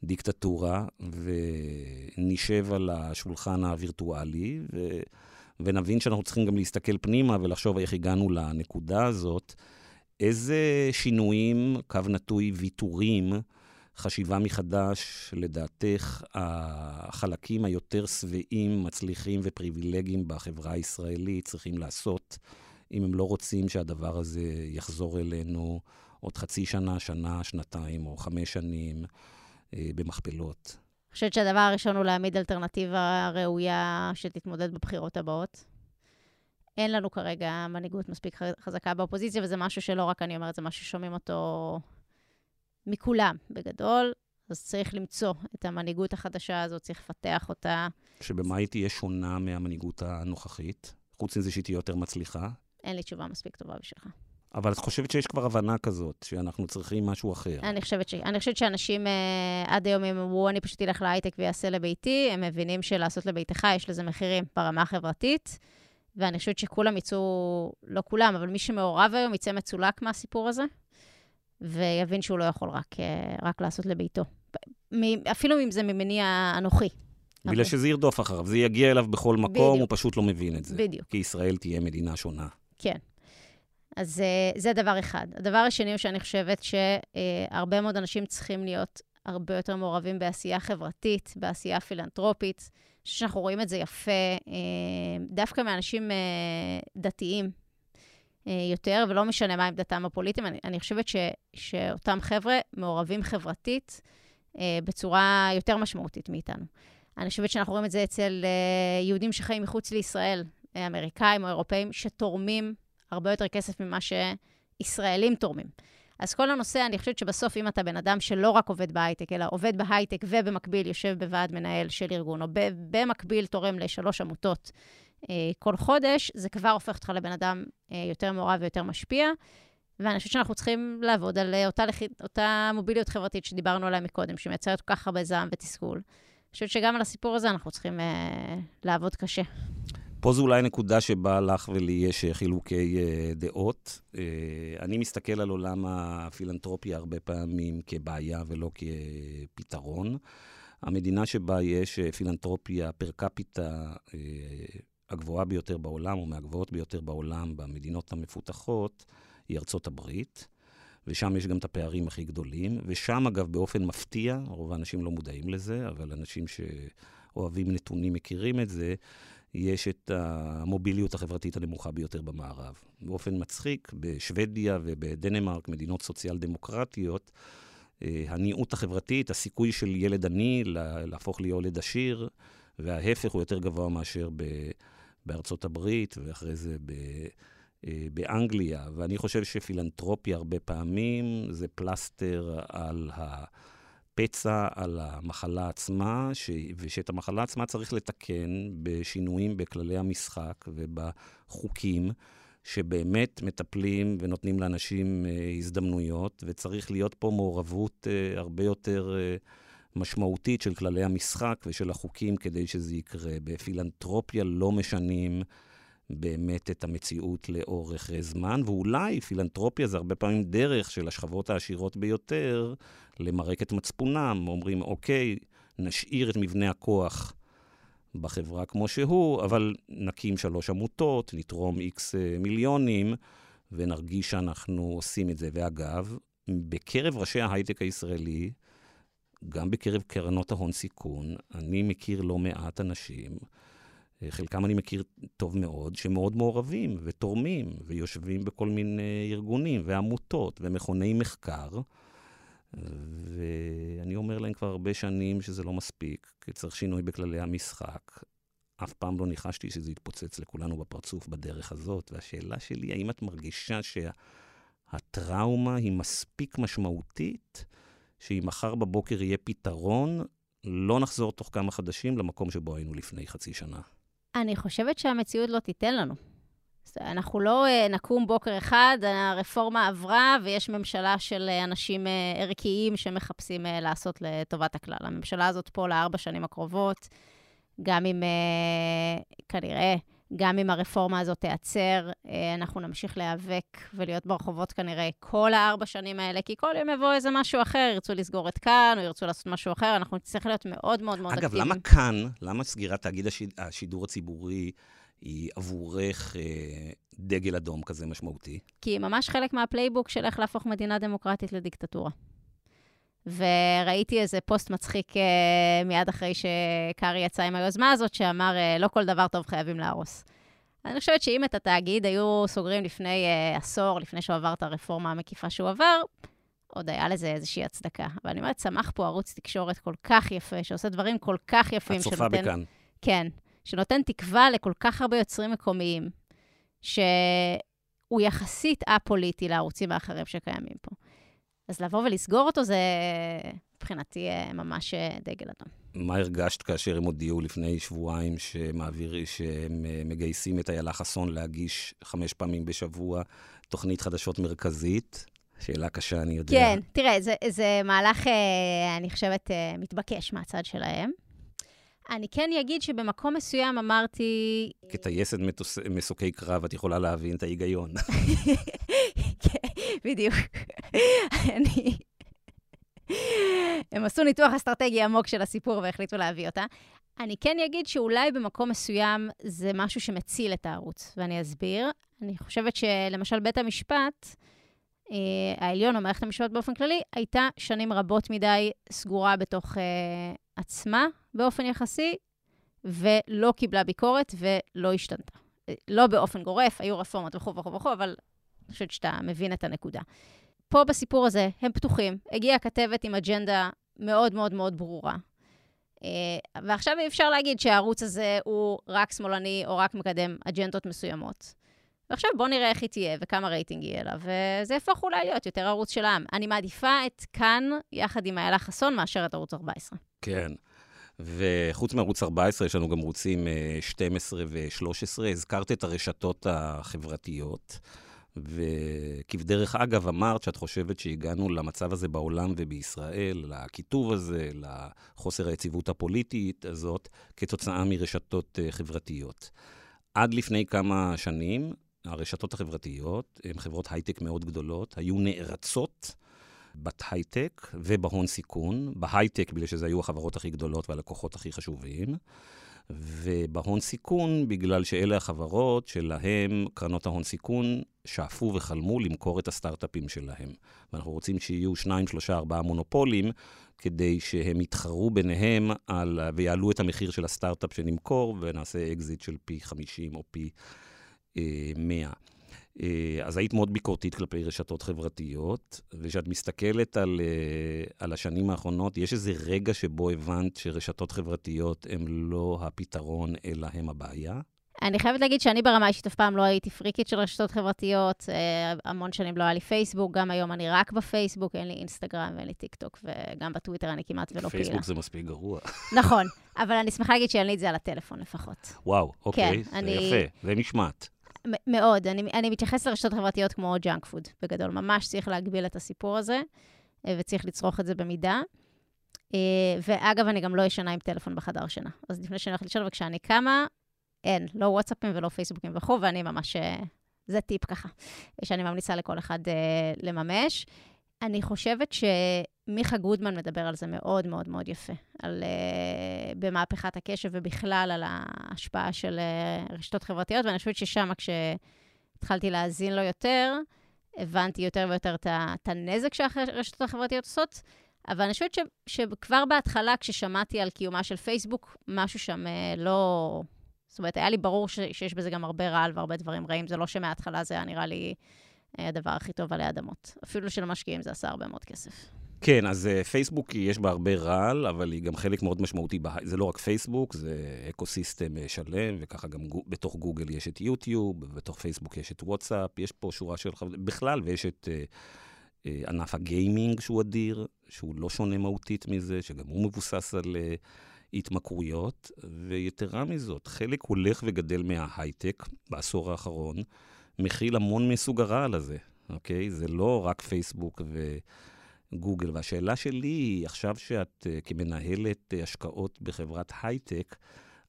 דיקטטורה, ונשב על השולחן הווירטואלי, ו... ונבין שאנחנו צריכים גם להסתכל פנימה ולחשוב איך הגענו לנקודה הזאת, איזה שינויים, קו נטוי ויתורים, חשיבה מחדש, לדעתך, החלקים היותר שבעים, מצליחים ופריבילגיים בחברה הישראלית צריכים לעשות, אם הם לא רוצים שהדבר הזה יחזור אלינו עוד חצי שנה, שנה, שנתיים או חמש שנים במכפלות. אני חושבת שהדבר הראשון הוא להעמיד אלטרנטיבה ראויה שתתמודד בבחירות הבאות. אין לנו כרגע מנהיגות מספיק חזקה באופוזיציה, וזה משהו שלא רק אני אומרת, זה משהו ששומעים אותו מכולם בגדול. אז צריך למצוא את המנהיגות החדשה הזאת, צריך לפתח אותה. שבמה היא תהיה שונה מהמנהיגות הנוכחית? חוץ מזה שהיא תהיה יותר מצליחה? אין לי תשובה מספיק טובה בשבילך. אבל את חושבת שיש כבר הבנה כזאת, שאנחנו צריכים משהו אחר. אני חושבת, ש... אני חושבת שאנשים אה, עד היום, אם אמרו, אני פשוט אלך להייטק ויעשה לביתי, הם מבינים שלעשות לביתך יש לזה מחירים ברמה החברתית, ואני חושבת שכולם יצאו, לא כולם, אבל מי שמעורב היום יצא מצולק מהסיפור הזה, ויבין שהוא לא יכול רק, אה, רק לעשות לביתו. אפילו אם זה ממניע אנוכי. בגלל שזה ירדוף אחריו, זה יגיע אליו בכל מקום, בדיוק. הוא פשוט לא מבין את זה. בדיוק. כי ישראל תהיה מדינה שונה. כן. אז uh, זה דבר אחד. הדבר השני הוא שאני חושבת שהרבה מאוד אנשים צריכים להיות הרבה יותר מעורבים בעשייה חברתית, בעשייה פילנטרופית. חושבת שאנחנו רואים את זה יפה, uh, דווקא מאנשים uh, דתיים יותר, ולא משנה מה עמדתם הפוליטיים. אני, אני חושבת ש, שאותם חבר'ה מעורבים חברתית בצורה יותר משמעותית מאיתנו. אני חושבת שאנחנו רואים את זה אצל יהודים שחיים מחוץ לישראל, אמריקאים או אירופאים, שתורמים הרבה יותר כסף ממה שישראלים תורמים. אז כל הנושא, אני חושבת שבסוף, אם אתה בן אדם שלא רק עובד בהייטק, אלא עובד בהייטק ובמקביל יושב בוועד מנהל של ארגון, או במקביל תורם לשלוש עמותות אה, כל חודש, זה כבר הופך אותך לבן אדם אה, יותר מעורב ויותר משפיע. ואני חושבת שאנחנו צריכים לעבוד על אה, אותה, לח... אותה מוביליות חברתית שדיברנו עליה מקודם, שמייצרת כל כך הרבה זעם ותסכול. אני חושבת שגם על הסיפור הזה אנחנו צריכים אה, לעבוד קשה. פה זו אולי נקודה שבה לך ולי יש אה, חילוקי uh, דעות. Uh, אני מסתכל על עולם הפילנטרופיה הרבה פעמים כבעיה ולא כפתרון. המדינה שבה יש פילנטרופיה פר קפיטה הגבוהה ביותר בעולם, או מהגבוהות ביותר בעולם במדינות המפותחות, היא ארצות הברית. ושם יש גם את הפערים הכי גדולים. ושם, אגב, באופן מפתיע, רוב האנשים לא מודעים לזה, אבל אנשים שאוהבים נתונים מכירים את זה, יש את המוביליות החברתית הנמוכה ביותר במערב. באופן מצחיק, בשוודיה ובדנמרק, מדינות סוציאל-דמוקרטיות, אה, הנראות החברתית, הסיכוי של ילד עני להפוך לילד עשיר, וההפך הוא יותר גבוה מאשר בארצות הברית, ואחרי זה ב, אה, באנגליה. ואני חושב שפילנטרופיה הרבה פעמים זה פלסטר על ה... פצע על המחלה עצמה, ש... ושאת המחלה עצמה צריך לתקן בשינויים בכללי המשחק ובחוקים, שבאמת מטפלים ונותנים לאנשים uh, הזדמנויות, וצריך להיות פה מעורבות uh, הרבה יותר uh, משמעותית של כללי המשחק ושל החוקים כדי שזה יקרה. בפילנטרופיה לא משנים באמת את המציאות לאורך זמן, ואולי פילנטרופיה זה הרבה פעמים דרך של השכבות העשירות ביותר למרק את מצפונם, אומרים, אוקיי, נשאיר את מבנה הכוח בחברה כמו שהוא, אבל נקים שלוש עמותות, נתרום איקס אה, מיליונים, ונרגיש שאנחנו עושים את זה. ואגב, בקרב ראשי ההייטק הישראלי, גם בקרב קרנות ההון סיכון, אני מכיר לא מעט אנשים אה, חלקם אני מכיר טוב מאוד, שמאוד מעורבים ותורמים ויושבים בכל מיני ארגונים ועמותות ומכוני מחקר. ואני אומר להם כבר הרבה שנים שזה לא מספיק, כי צריך שינוי בכללי המשחק. אף פעם לא ניחשתי שזה יתפוצץ לכולנו בפרצוף בדרך הזאת, והשאלה שלי, האם את מרגישה שהטראומה היא מספיק משמעותית, שאם מחר בבוקר יהיה פתרון, לא נחזור תוך כמה חדשים למקום שבו היינו לפני חצי שנה? אני חושבת שהמציאות לא תיתן לנו. אנחנו לא uh, נקום בוקר אחד, הרפורמה עברה ויש ממשלה של uh, אנשים uh, ערכיים שמחפשים לעשות לטובת הכלל. הממשלה הזאת פה לארבע שנים הקרובות, גם אם כנראה גם אם הרפורמה הזאת תיעצר, אה, אנחנו נמשיך להיאבק ולהיות ברחובות כנראה כל הארבע שנים האלה, כי כל יום יבוא איזה משהו אחר, ירצו לסגור את כאן, או ירצו לעשות משהו אחר, אנחנו נצטרך להיות מאוד מאוד מאוד אקטיביים. אגב, למה כאן, למה סגירת תאגיד השיד, השידור הציבורי היא עבורך אה, דגל אדום כזה משמעותי? כי היא ממש חלק מה playbook של איך להפוך מדינה דמוקרטית לדיקטטורה. וראיתי איזה פוסט מצחיק uh, מיד אחרי שקארי יצא עם היוזמה הזאת, שאמר, uh, לא כל דבר טוב חייבים להרוס. אני חושבת שאם את התאגיד היו סוגרים לפני uh, עשור, לפני שהוא עבר את הרפורמה המקיפה שהוא עבר, עוד היה לזה איזושהי הצדקה. אבל אני אומרת, צמח פה ערוץ תקשורת כל כך יפה, שעושה דברים כל כך יפים. את צופה בכאן. כן, שנותן תקווה לכל כך הרבה יוצרים מקומיים, שהוא יחסית א-פוליטי לערוצים האחרים שקיימים פה. אז לבוא ולסגור אותו זה מבחינתי אה, ממש אה, דגל אדום. מה הרגשת כאשר הם הודיעו לפני שבועיים שמעביר, שהם אה, מגייסים את איילה חסון להגיש חמש פעמים בשבוע תוכנית חדשות מרכזית? שאלה קשה, אני יודע. כן, תראה, זה, זה מהלך, אני חושבת, מתבקש מהצד שלהם. אני כן אגיד שבמקום מסוים אמרתי... כטייסת מסוקי קרב, את יכולה להבין את ההיגיון. כן, בדיוק. אני... הם עשו ניתוח אסטרטגי עמוק של הסיפור והחליטו להביא אותה. אני כן אגיד שאולי במקום מסוים זה משהו שמציל את הערוץ, ואני אסביר. אני חושבת שלמשל בית המשפט, אה, העליון או מערכת המשפט באופן כללי, הייתה שנים רבות מדי סגורה בתוך אה, עצמה באופן יחסי, ולא קיבלה ביקורת ולא השתנתה. לא באופן גורף, היו רפורמות וכו' וכו' וכו', אבל אני חושבת שאתה מבין את הנקודה. פה בסיפור הזה הם פתוחים. הגיעה כתבת עם אג'נדה מאוד מאוד מאוד ברורה. אה, ועכשיו אי אפשר להגיד שהערוץ הזה הוא רק שמאלני או רק מקדם אג'נדות מסוימות. ועכשיו בואו נראה איך היא תהיה וכמה רייטינג יהיה לה, וזה יהפוך אולי להיות יותר ערוץ של העם. אני מעדיפה את כאן יחד עם איילה חסון מאשר את ערוץ 14. כן. וחוץ מערוץ 14, יש לנו גם ערוצים 12 אה, ו-13. הזכרת את הרשתות החברתיות. וכבדרך אגב, אמרת שאת חושבת שהגענו למצב הזה בעולם ובישראל, לקיטוב הזה, לחוסר היציבות הפוליטית הזאת, כתוצאה מרשתות אה, חברתיות. עד לפני כמה שנים, הרשתות החברתיות, הן חברות הייטק מאוד גדולות, היו נערצות בת הייטק ובהון סיכון. בהייטק, בגלל שזה היו החברות הכי גדולות והלקוחות הכי חשובים. ובהון סיכון, בגלל שאלה החברות שלהם, קרנות ההון סיכון, שאפו וחלמו למכור את הסטארט-אפים שלהם. ואנחנו רוצים שיהיו שניים, שלושה, ארבעה מונופולים, כדי שהם יתחרו ביניהם על, ויעלו את המחיר של הסטארט-אפ שנמכור, ונעשה אקזיט של פי 50 או פי אה, 100. אה, אז היית מאוד ביקורתית כלפי רשתות חברתיות, וכשאת מסתכלת על, אה, על השנים האחרונות, יש איזה רגע שבו הבנת שרשתות חברתיות הן לא הפתרון, אלא הן הבעיה? אני חייבת להגיד שאני ברמה אישית אף פעם לא הייתי פריקית של רשתות חברתיות. אה, המון שנים לא היה לי פייסבוק, גם היום אני רק בפייסבוק, אין לי אינסטגרם ואין לי טיק טוק, וגם בטוויטר אני כמעט ולא פעילה. פייסבוק זה מספיק גרוע. נכון, אבל אני שמחה להגיד שאין לי את זה על הטלפון לפחות. וואו, אוקיי, כן, זה אני... יפה, זה משמעת. מאוד. אני, אני מתייחסת לרשתות חברתיות כמו junk food, בגדול. ממש צריך להגביל את הסיפור הזה, אה, וצריך לצרוך את זה במידה. אה, ואגב, אני גם לא ישנה עם טלפון בחדר שינה. אז לפני שאני הולכת לישון, וכשאני קמה, אין, לא וואטסאפים ולא פייסבוקים וכו', ואני ממש... אה, זה טיפ ככה, שאני ממליצה לכל אחד לממש. אני חושבת שמיכה גודמן מדבר על זה מאוד מאוד מאוד יפה, על, אה, במהפכת הקשב ובכלל על ההשפעה של uh, רשתות חברתיות, ואני חושבת ששם, כשהתחלתי להאזין לו יותר, הבנתי יותר ויותר את הנזק שהרשתות החברתיות עושות, אבל אני חושבת ש, שכבר בהתחלה, כששמעתי על קיומה של פייסבוק, משהו שם uh, לא... זאת אומרת, היה לי ברור ש, שיש בזה גם הרבה רעל והרבה דברים רעים, זה לא שמההתחלה זה היה נראה לי... הדבר הכי טוב עלי אדמות. אפילו שלמשקיעים זה עשה הרבה מאוד כסף. כן, אז uh, פייסבוק יש בה הרבה רעל, אבל היא גם חלק מאוד משמעותי, בה... זה לא רק פייסבוק, זה ecosystem אה, שלם, וככה גם גו... בתוך גוגל יש את יוטיוב, בתוך פייסבוק יש את וואטסאפ, יש פה שורה של חברות, בכלל, ויש את אה, אה, ענף הגיימינג שהוא אדיר, שהוא לא שונה מהותית מזה, שגם הוא מבוסס על אה, התמכרויות, ויתרה מזאת, חלק הולך וגדל מההייטק בעשור האחרון. מכיל המון מסוג הרעל הזה, אוקיי? זה לא רק פייסבוק וגוגל. והשאלה שלי היא, עכשיו שאת אה, כמנהלת אה, השקעות בחברת הייטק,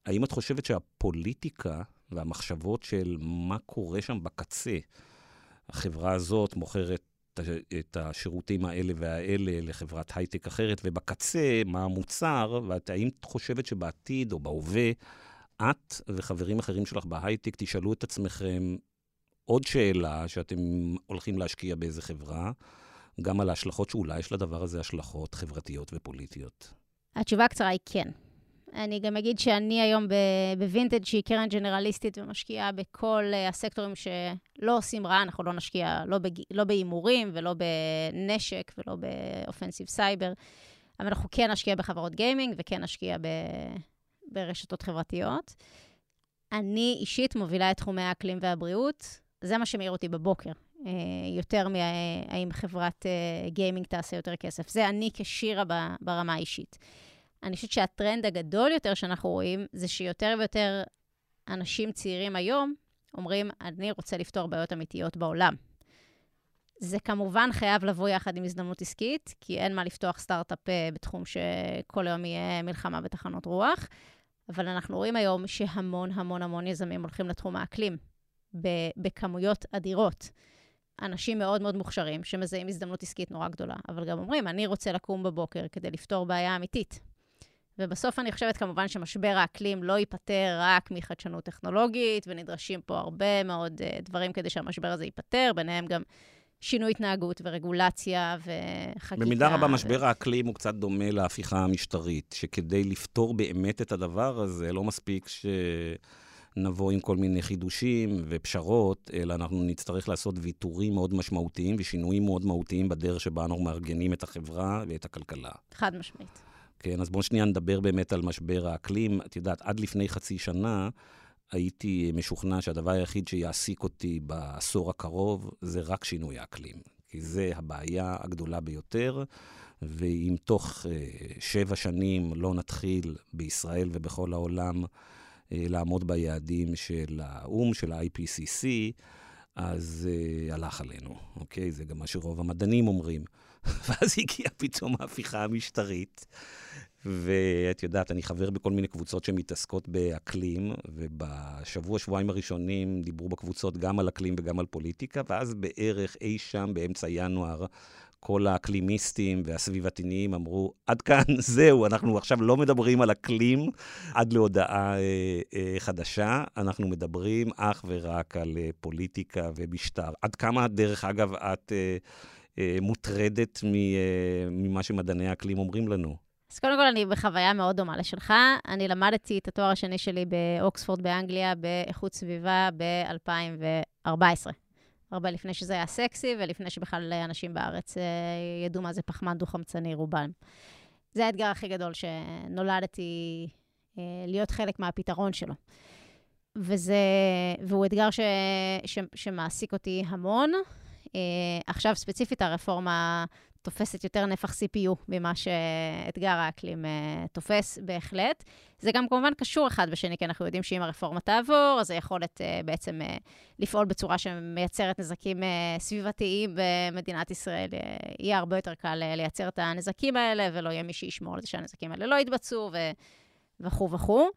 האם את חושבת שהפוליטיקה והמחשבות של מה קורה שם בקצה, החברה הזאת מוכרת את השירותים האלה והאלה לחברת הייטק אחרת, ובקצה, מה המוצר, והאם את חושבת שבעתיד או בהווה, את וחברים אחרים שלך בהייטק תשאלו את עצמכם עוד שאלה, שאתם הולכים להשקיע באיזה חברה, גם על ההשלכות שאולי יש לדבר הזה השלכות חברתיות ופוליטיות? התשובה הקצרה היא כן. אני גם אגיד שאני היום בווינטג' שהיא קרן ג'נרליסטית ומשקיעה בכל אה, הסקטורים שלא עושים רע, אנחנו לא נשקיע לא. לא בהימורים ולא בנשק ולא ב offensive cyber, אבל אנחנו כן נשקיע בחברות גיימינג וכן נשקיע ב... ברשתות חברתיות. אני אישית מובילה את תחומי האקלים והבריאות, זה מה שמעיר אותי בבוקר, יותר מהאם חברת אה, גיימינג תעשה יותר כסף. זה אני כשירה ברמה האישית. אני חושבת שהטרנד הגדול יותר שאנחנו רואים, זה שיותר ויותר אנשים צעירים היום אומרים, אני רוצה לפתור בעיות אמיתיות בעולם. זה כמובן חייב לבוא יחד עם הזדמנות עסקית, כי אין מה לפתוח סטארט-אפ אה, בתחום שכל היום יהיה מלחמה בתחנות רוח, אבל אנחנו רואים היום שהמון המון המון יזמים הולכים לתחום האקלים, בכמויות אדירות. אנשים מאוד מאוד מוכשרים, שמזהים הזדמנות עסקית נורא גדולה, אבל גם אומרים, אני רוצה לקום בבוקר כדי לפתור בעיה אמיתית. ובסוף אני חושבת כמובן שמשבר האקלים לא ייפתר רק מחדשנות טכנולוגית, ונדרשים פה הרבה מאוד uh, דברים כדי שהמשבר הזה ייפתר, ביניהם גם שינוי התנהגות ורגולציה וחקיקה. במידה רבה משבר האקלים הוא קצת דומה להפיכה המשטרית, שכדי לפתור באמת את הדבר הזה, לא מספיק ש... נבוא עם כל מיני חידושים ופשרות, אלא אנחנו נצטרך לעשות ויתורים מאוד משמעותיים ושינויים מאוד מהותיים בדרך שבה אנחנו מארגנים את החברה ואת הכלכלה. חד משמעית. כן, אז בואו שנייה נדבר באמת על משבר האקלים. את יודעת, עד לפני חצי שנה הייתי משוכנע שהדבר היחיד שיעסיק אותי בעשור הקרוב זה רק שינוי האקלים. כי זה הבעיה הגדולה ביותר, ואם תוך uh, שבע שנים לא נתחיל בישראל ובכל העולם לעמוד ביעדים של האו"ם, של ה-IPCC, אז uh, הלך עלינו, אוקיי? זה גם מה שרוב המדענים אומרים. ואז הגיעה פתאום ההפיכה המשטרית. ואת יודעת, אני חבר בכל מיני קבוצות שמתעסקות באקלים, ובשבוע, שבועיים הראשונים דיברו בקבוצות גם על אקלים וגם על פוליטיקה, ואז בערך אי שם באמצע ינואר, כל האקלימיסטים והסביבתיים אמרו, עד כאן, זהו, אנחנו עכשיו לא מדברים על אקלים עד להודעה אה, אה, חדשה, אנחנו מדברים אך ורק על אה, פוליטיקה ומשטר. עד כמה, דרך אגב, את... אה, אה, מוטרדת אה, ממה שמדעני האקלים אומרים לנו. אז קודם כל, אני בחוויה מאוד דומה לשלך. אני למדתי את התואר השני שלי באוקספורד באנגליה באיכות סביבה ב-2014. הרבה לפני שזה היה סקסי, ולפני שבכלל אנשים בארץ אה, ידעו מה זה פחמן דו-חמצני, רובם. זה האתגר הכי גדול שנולדתי להיות חלק מהפתרון שלו. וזה, והוא אתגר ש, ש, שמעסיק אותי המון. Uh, עכשיו, ספציפית, הרפורמה תופסת יותר נפח CPU ממה שאתגר האקלים uh, תופס, בהחלט. זה גם כמובן קשור אחד בשני, כי אנחנו יודעים שאם הרפורמה תעבור, אז היכולת uh, בעצם uh, לפעול בצורה שמייצרת נזקים סביבתיים במדינת ישראל, יהיה הרבה יותר קל לייצר את הנזקים האלה, ולא יהיה מי שישמור על זה שהנזקים האלה לא יתבצעו, וכו' וכו'.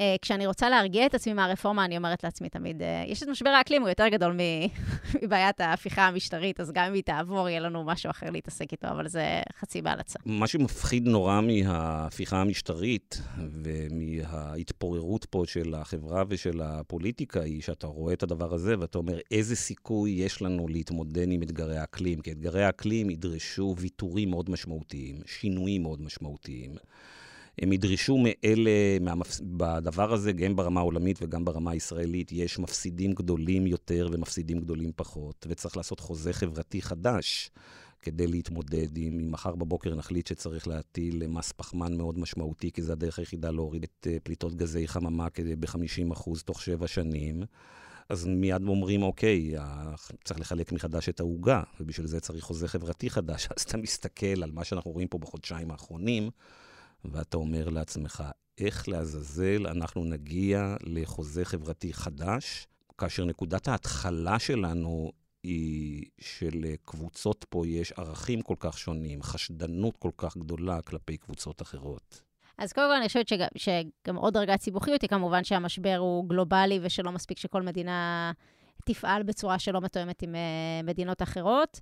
Uh, כשאני רוצה להרגיע את עצמי מהרפורמה, אני אומרת לעצמי תמיד, uh, יש את משבר האקלים, הוא יותר גדול מבעיית ההפיכה המשטרית, אז גם אם היא תעבור, יהיה לנו משהו אחר להתעסק איתו, אבל זה חצי בהלצה. מה שמפחיד נורא מההפיכה המשטרית ומההתפוררות פה של החברה ושל הפוליטיקה, היא שאתה רואה את הדבר הזה ואתה אומר, איזה סיכוי יש לנו להתמודד עם אתגרי האקלים? כי אתגרי האקלים ידרשו ויתורים מאוד משמעותיים, שינויים מאוד משמעותיים. הם ידרשו מאלה, מהמפס... בדבר הזה, גם ברמה העולמית וגם ברמה הישראלית, יש מפסידים גדולים יותר ומפסידים גדולים פחות, וצריך לעשות חוזה חברתי חדש. כדי להתמודד עם, אם מחר בבוקר נחליט שצריך להטיל מס פחמן מאוד משמעותי, כי זו הדרך היחידה להוריד את אה, פליטות גזי חממה ב-50% תוך שבע שנים, אז מיד אומרים, אוקיי, צריך לחלק מחדש את העוגה, ובשביל זה צריך חוזה חברתי חדש. אז אתה מסתכל על מה שאנחנו רואים פה בחודשיים האחרונים, ואתה אומר לעצמך, איך לעזאזל אנחנו נגיע לחוזה חברתי חדש, כאשר נקודת ההתחלה שלנו היא שלקבוצות פה יש ערכים כל כך שונים, חשדנות כל כך גדולה כלפי קבוצות אחרות. אז קודם כל אני חושבת שגם, שגם עוד דרגת סיבוכיות היא כמובן שהמשבר הוא גלובלי ושלא מספיק שכל מדינה תפעל בצורה שלא מתואמת עם uh, מדינות אחרות.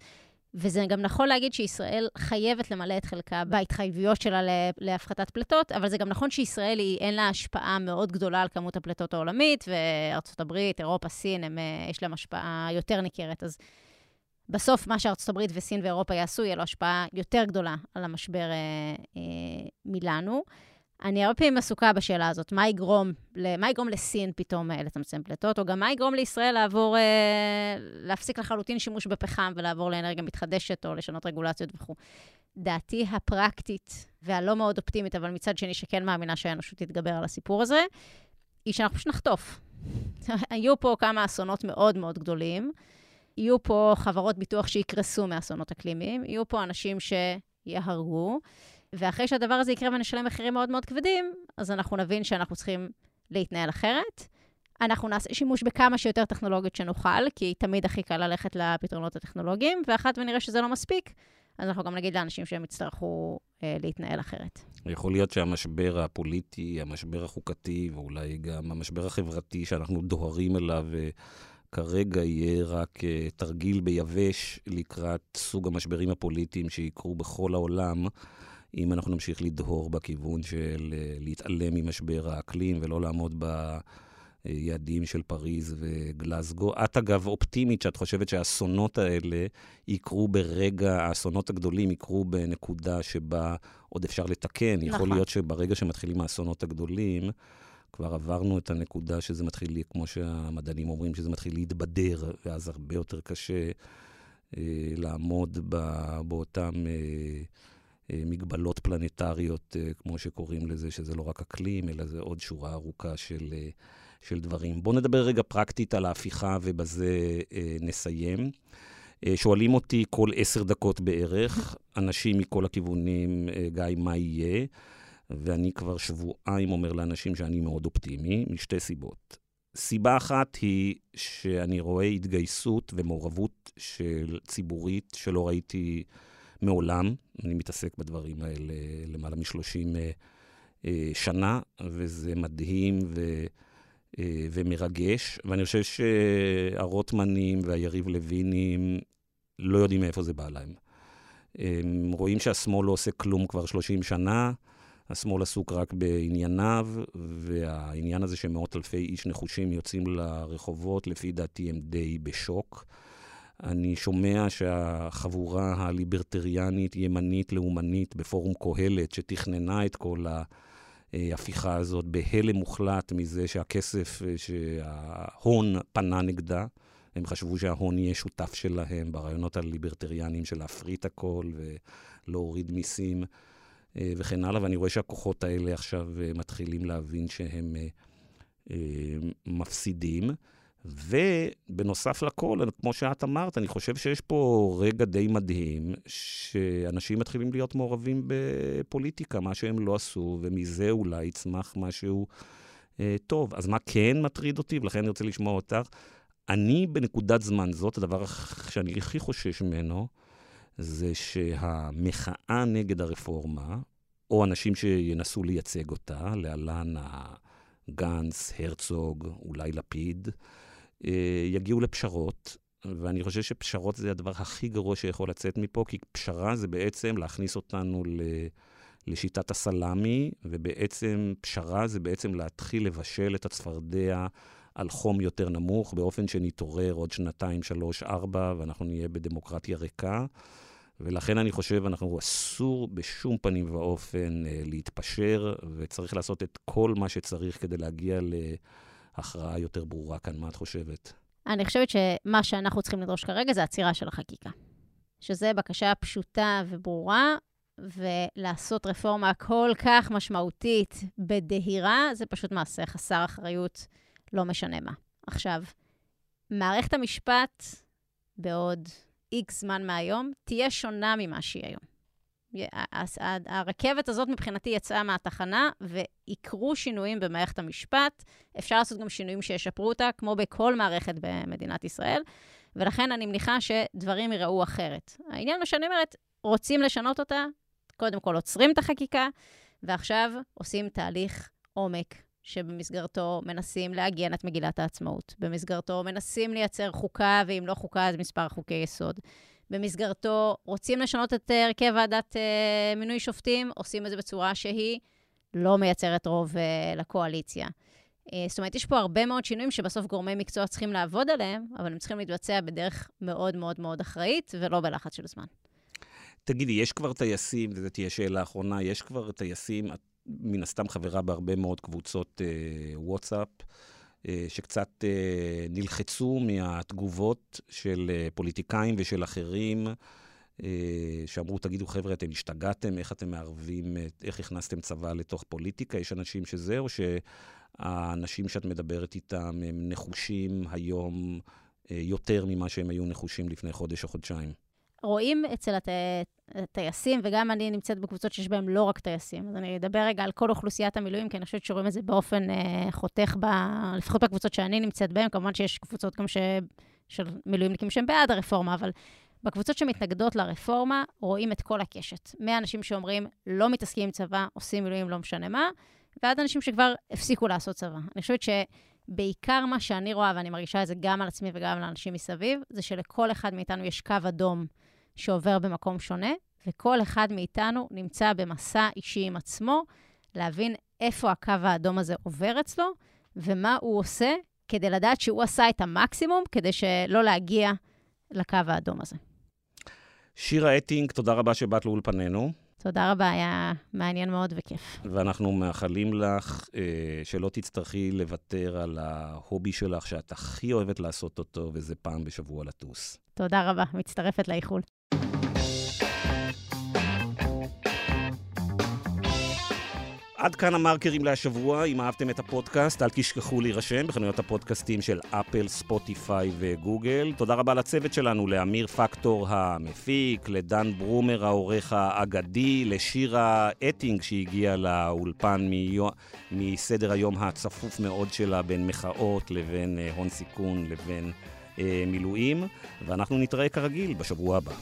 וזה גם נכון להגיד שישראל חייבת למלא את חלקה בהתחייבויות שלה להפחתת פליטות, אבל זה גם נכון שישראל היא, אין לה השפעה מאוד גדולה על כמות הפליטות העולמית, וארצות הברית, אירופה, סין, הם, אה, יש להם השפעה יותר ניכרת. אז בסוף, מה שארצות הברית וסין ואירופה יעשו, יהיה לו השפעה יותר גדולה על המשבר אה, אה, מלנו. אני הרבה פעמים עסוקה בשאלה הזאת, מה יגרום, מה יגרום לסין פתאום אה, לצמצם פליטות, או גם מה יגרום לישראל לעבור, אה, להפסיק לחלוטין שימוש בפחם ולעבור לאנרגיה מתחדשת, או לשנות רגולציות וכו'. דעתי הפרקטית והלא מאוד אופטימית, אבל מצד שני שכן מאמינה שהאנושות תתגבר על הסיפור הזה, היא שאנחנו פשוט נחטוף. היו פה כמה אסונות מאוד מאוד גדולים. יהיו פה חברות ביטוח שיקרסו מאסונות אקלימיים, יהיו פה אנשים שיהרגו, ואחרי שהדבר הזה יקרה ונשלם מחירים מאוד מאוד כבדים, אז אנחנו נבין שאנחנו צריכים להתנהל אחרת. אנחנו נעשה שימוש בכמה שיותר טכנולוגיות שנוכל, כי תמיד הכי קל ללכת לפתרונות הטכנולוגיים, ואחת ונראה שזה לא מספיק, אז אנחנו גם נגיד לאנשים שהם יצטרכו אה, להתנהל אחרת. יכול להיות שהמשבר הפוליטי, המשבר החוקתי, ואולי גם המשבר החברתי שאנחנו דוהרים אליו, אה, כרגע יהיה רק uh, תרגיל ביבש לקראת סוג המשברים הפוליטיים שיקרו בכל העולם, אם אנחנו נמשיך לדהור בכיוון של uh, להתעלם ממשבר האקלים ולא לעמוד ביעדים של פריז וגלסגו. את אגב אופטימית שאת חושבת שהאסונות האלה יקרו ברגע, האסונות הגדולים יקרו בנקודה שבה עוד אפשר לתקן. נכון. יכול להיות שברגע שמתחילים האסונות הגדולים, כבר עברנו את הנקודה שזה מתחיל, כמו שהמדענים אומרים, שזה מתחיל להתבדר, ואז הרבה יותר קשה אה, לעמוד ב, באותן אה, אה, מגבלות פלנטריות, אה, כמו שקוראים לזה, שזה לא רק אקלים, אלא זה עוד שורה ארוכה של, אה, של דברים. בואו נדבר רגע פרקטית על ההפיכה, ובזה אה, נסיים. אה, שואלים אותי כל עשר דקות בערך, אנשים מכל הכיוונים, אה, גיא, מה יהיה? ואני כבר שבועיים אומר לאנשים שאני מאוד אופטימי, משתי סיבות. סיבה אחת היא שאני רואה התגייסות ומעורבות של ציבורית שלא ראיתי מעולם. אני מתעסק בדברים האלה למעלה מ-30 אה, אה, שנה, וזה מדהים ו, אה, ומרגש. ואני חושב שהרוטמנים והיריב לוינים לא יודעים מאיפה זה בא להם. הם רואים שהשמאל לא עושה כלום כבר 30 שנה. השמאל עסוק רק בענייניו, והעניין הזה שמאות אלפי איש נחושים יוצאים לרחובות, לפי דעתי הם די בשוק. אני שומע שהחבורה הליברטריאנית, ימנית, לאומנית, בפורום קהלת, שתכננה את כל ההפיכה הזאת, בהלם מוחלט מזה שהכסף, שההון פנה נגדה. הם חשבו שההון יהיה שותף שלהם ברעיונות הליברטריאניים של להפריט הכל ולהוריד מיסים. אה, וכן הלאה, ואני רואה שהכוחות האלה עכשיו אה, מתחילים להבין שהם אה, מפסידים. ובנוסף לכל, כמו שאת אמרת, אני חושב שיש פה רגע די מדהים, שאנשים מתחילים להיות מעורבים בפוליטיקה, מה שהם לא עשו, ומזה אולי יצמח משהו אה, טוב. אז מה כן מטריד אותי, ולכן אני רוצה לשמוע אותך? אני בנקודת זמן זאת, הדבר שאני הכי חושש ממנו, זה שהמחאה נגד הרפורמה, או אנשים שינסו לייצג אותה, להלן הגנץ, הרצוג, אולי לפיד, יגיעו לפשרות, ואני חושב שפשרות זה הדבר הכי גרוע שיכול לצאת מפה, כי פשרה זה בעצם להכניס אותנו ל... לשיטת הסלאמי, ובעצם פשרה זה בעצם להתחיל לבשל את הצפרדע על חום יותר נמוך, באופן שנתעורר עוד שנתיים, שלוש, ארבע, ואנחנו נהיה בדמוקרטיה ריקה. ולכן אני חושב, אנחנו אסור בשום פנים ואופן אה, להתפשר, וצריך לעשות את כל מה שצריך כדי להגיע להכרעה יותר ברורה כאן. מה את חושבת? אני חושבת שמה שאנחנו צריכים לדרוש כרגע זה עצירה של החקיקה. שזה בקשה פשוטה וברורה, ולעשות רפורמה כל כך משמעותית בדהירה, זה פשוט מעשה חסר אחריות, לא משנה מה. עכשיו, מערכת המשפט בעוד איקס זמן מהיום, תהיה שונה ממה שהיא היום. הרכבת הזאת מבחינתי יצאה מהתחנה, ויקרו שינויים במערכת המשפט. אפשר לעשות גם שינויים שישפרו אותה, כמו בכל מערכת במדינת ישראל, ולכן אני מניחה שדברים ייראו אחרת. העניין, מה שאני אומרת, רוצים לשנות אותה, קודם כל עוצרים את החקיקה, ועכשיו עושים תהליך עומק שבמסגרתו מנסים לעגן את מגילת העצמאות. במסגרתו מנסים לייצר חוקה, ואם לא חוקה, אז מספר חוקי יסוד. במסגרתו רוצים לשנות את הרכב ועדת uh, מינוי שופטים, עושים את זה בצורה שהיא לא מייצרת רוב uh, לקואליציה. Uh, אה, זאת אומרת, יש פה הרבה מאוד שינויים שבסוף גורמי מקצוע צריכים לעבוד עליהם, אבל הם צריכים להתבצע בדרך מאוד מאוד מאוד אחראית, ולא בלחץ של זמן. תגידי, יש כבר טייסים, זו תהיה שאלה אחרונה, יש כבר טייסים, את מן הסתם חברה בהרבה מאוד קבוצות אה, וואטסאפ, אה, שקצת אה, נלחצו מהתגובות של אה, פוליטיקאים ושל אחרים, אה, שאמרו, תגידו, חבר'ה, אתם השתגעתם, איך אתם מערבים, איך הכנסתם צבא לתוך פוליטיקה? יש אנשים שזה, או שהאנשים שאת מדברת איתם הם נחושים היום אה, יותר ממה שהם היו נחושים לפני חודש או חודשיים? רואים אצל הט... הטייסים, וגם אני נמצאת בקבוצות שיש בהן לא רק טייסים. אז אני אדבר רגע על כל אוכלוסיית המילואים, כי אני חושבת שרואים את זה באופן אה, חותך, ב... לפחות בקבוצות שאני נמצאת בהן. כמובן שיש קבוצות גם ש... של מילואימניקים שהם בעד הרפורמה, אבל בקבוצות שמתנגדות לרפורמה, רואים את כל הקשת. מאנשים שאומרים, לא מתעסקים עם צבא, עושים מילואים, לא משנה מה, ועד אנשים שכבר הפסיקו לעשות צבא. אני חושבת שבעיקר מה שאני רואה, ואני מרגישה את זה גם על עצמי וגם על אנשים מסביב, זה שלכל אחד מאיתנו יש קו אדום שעובר במקום שונה, וכל אחד מאיתנו נמצא במסע אישי עם עצמו, להבין איפה הקו האדום הזה עובר אצלו, ומה הוא עושה כדי לדעת שהוא עשה את המקסימום, כדי שלא להגיע לקו האדום הזה. שירה אטינג, תודה רבה שבאת לאולפנינו. תודה רבה, היה מעניין מאוד וכיף. ואנחנו מאחלים לך אה, שלא תצטרכי לוותר על ההובי שלך, שאת הכי אוהבת לעשות אותו, וזה פעם בשבוע לטוס. תודה רבה, מצטרפת לאיחול. עד כאן המרקרים להשבוע. אם אהבתם את הפודקאסט, אל תשכחו להירשם בחנויות הפודקאסטים של אפל, ספוטיפיי וגוגל. תודה רבה לצוות שלנו, לאמיר פקטור המפיק, לדן ברומר העורך האגדי, לשירה אטינג שהגיעה לאולפן מיו... מסדר היום הצפוף מאוד שלה בין מחאות לבין אה, הון סיכון לבין אה, מילואים. ואנחנו נתראה כרגיל בשבוע הבא.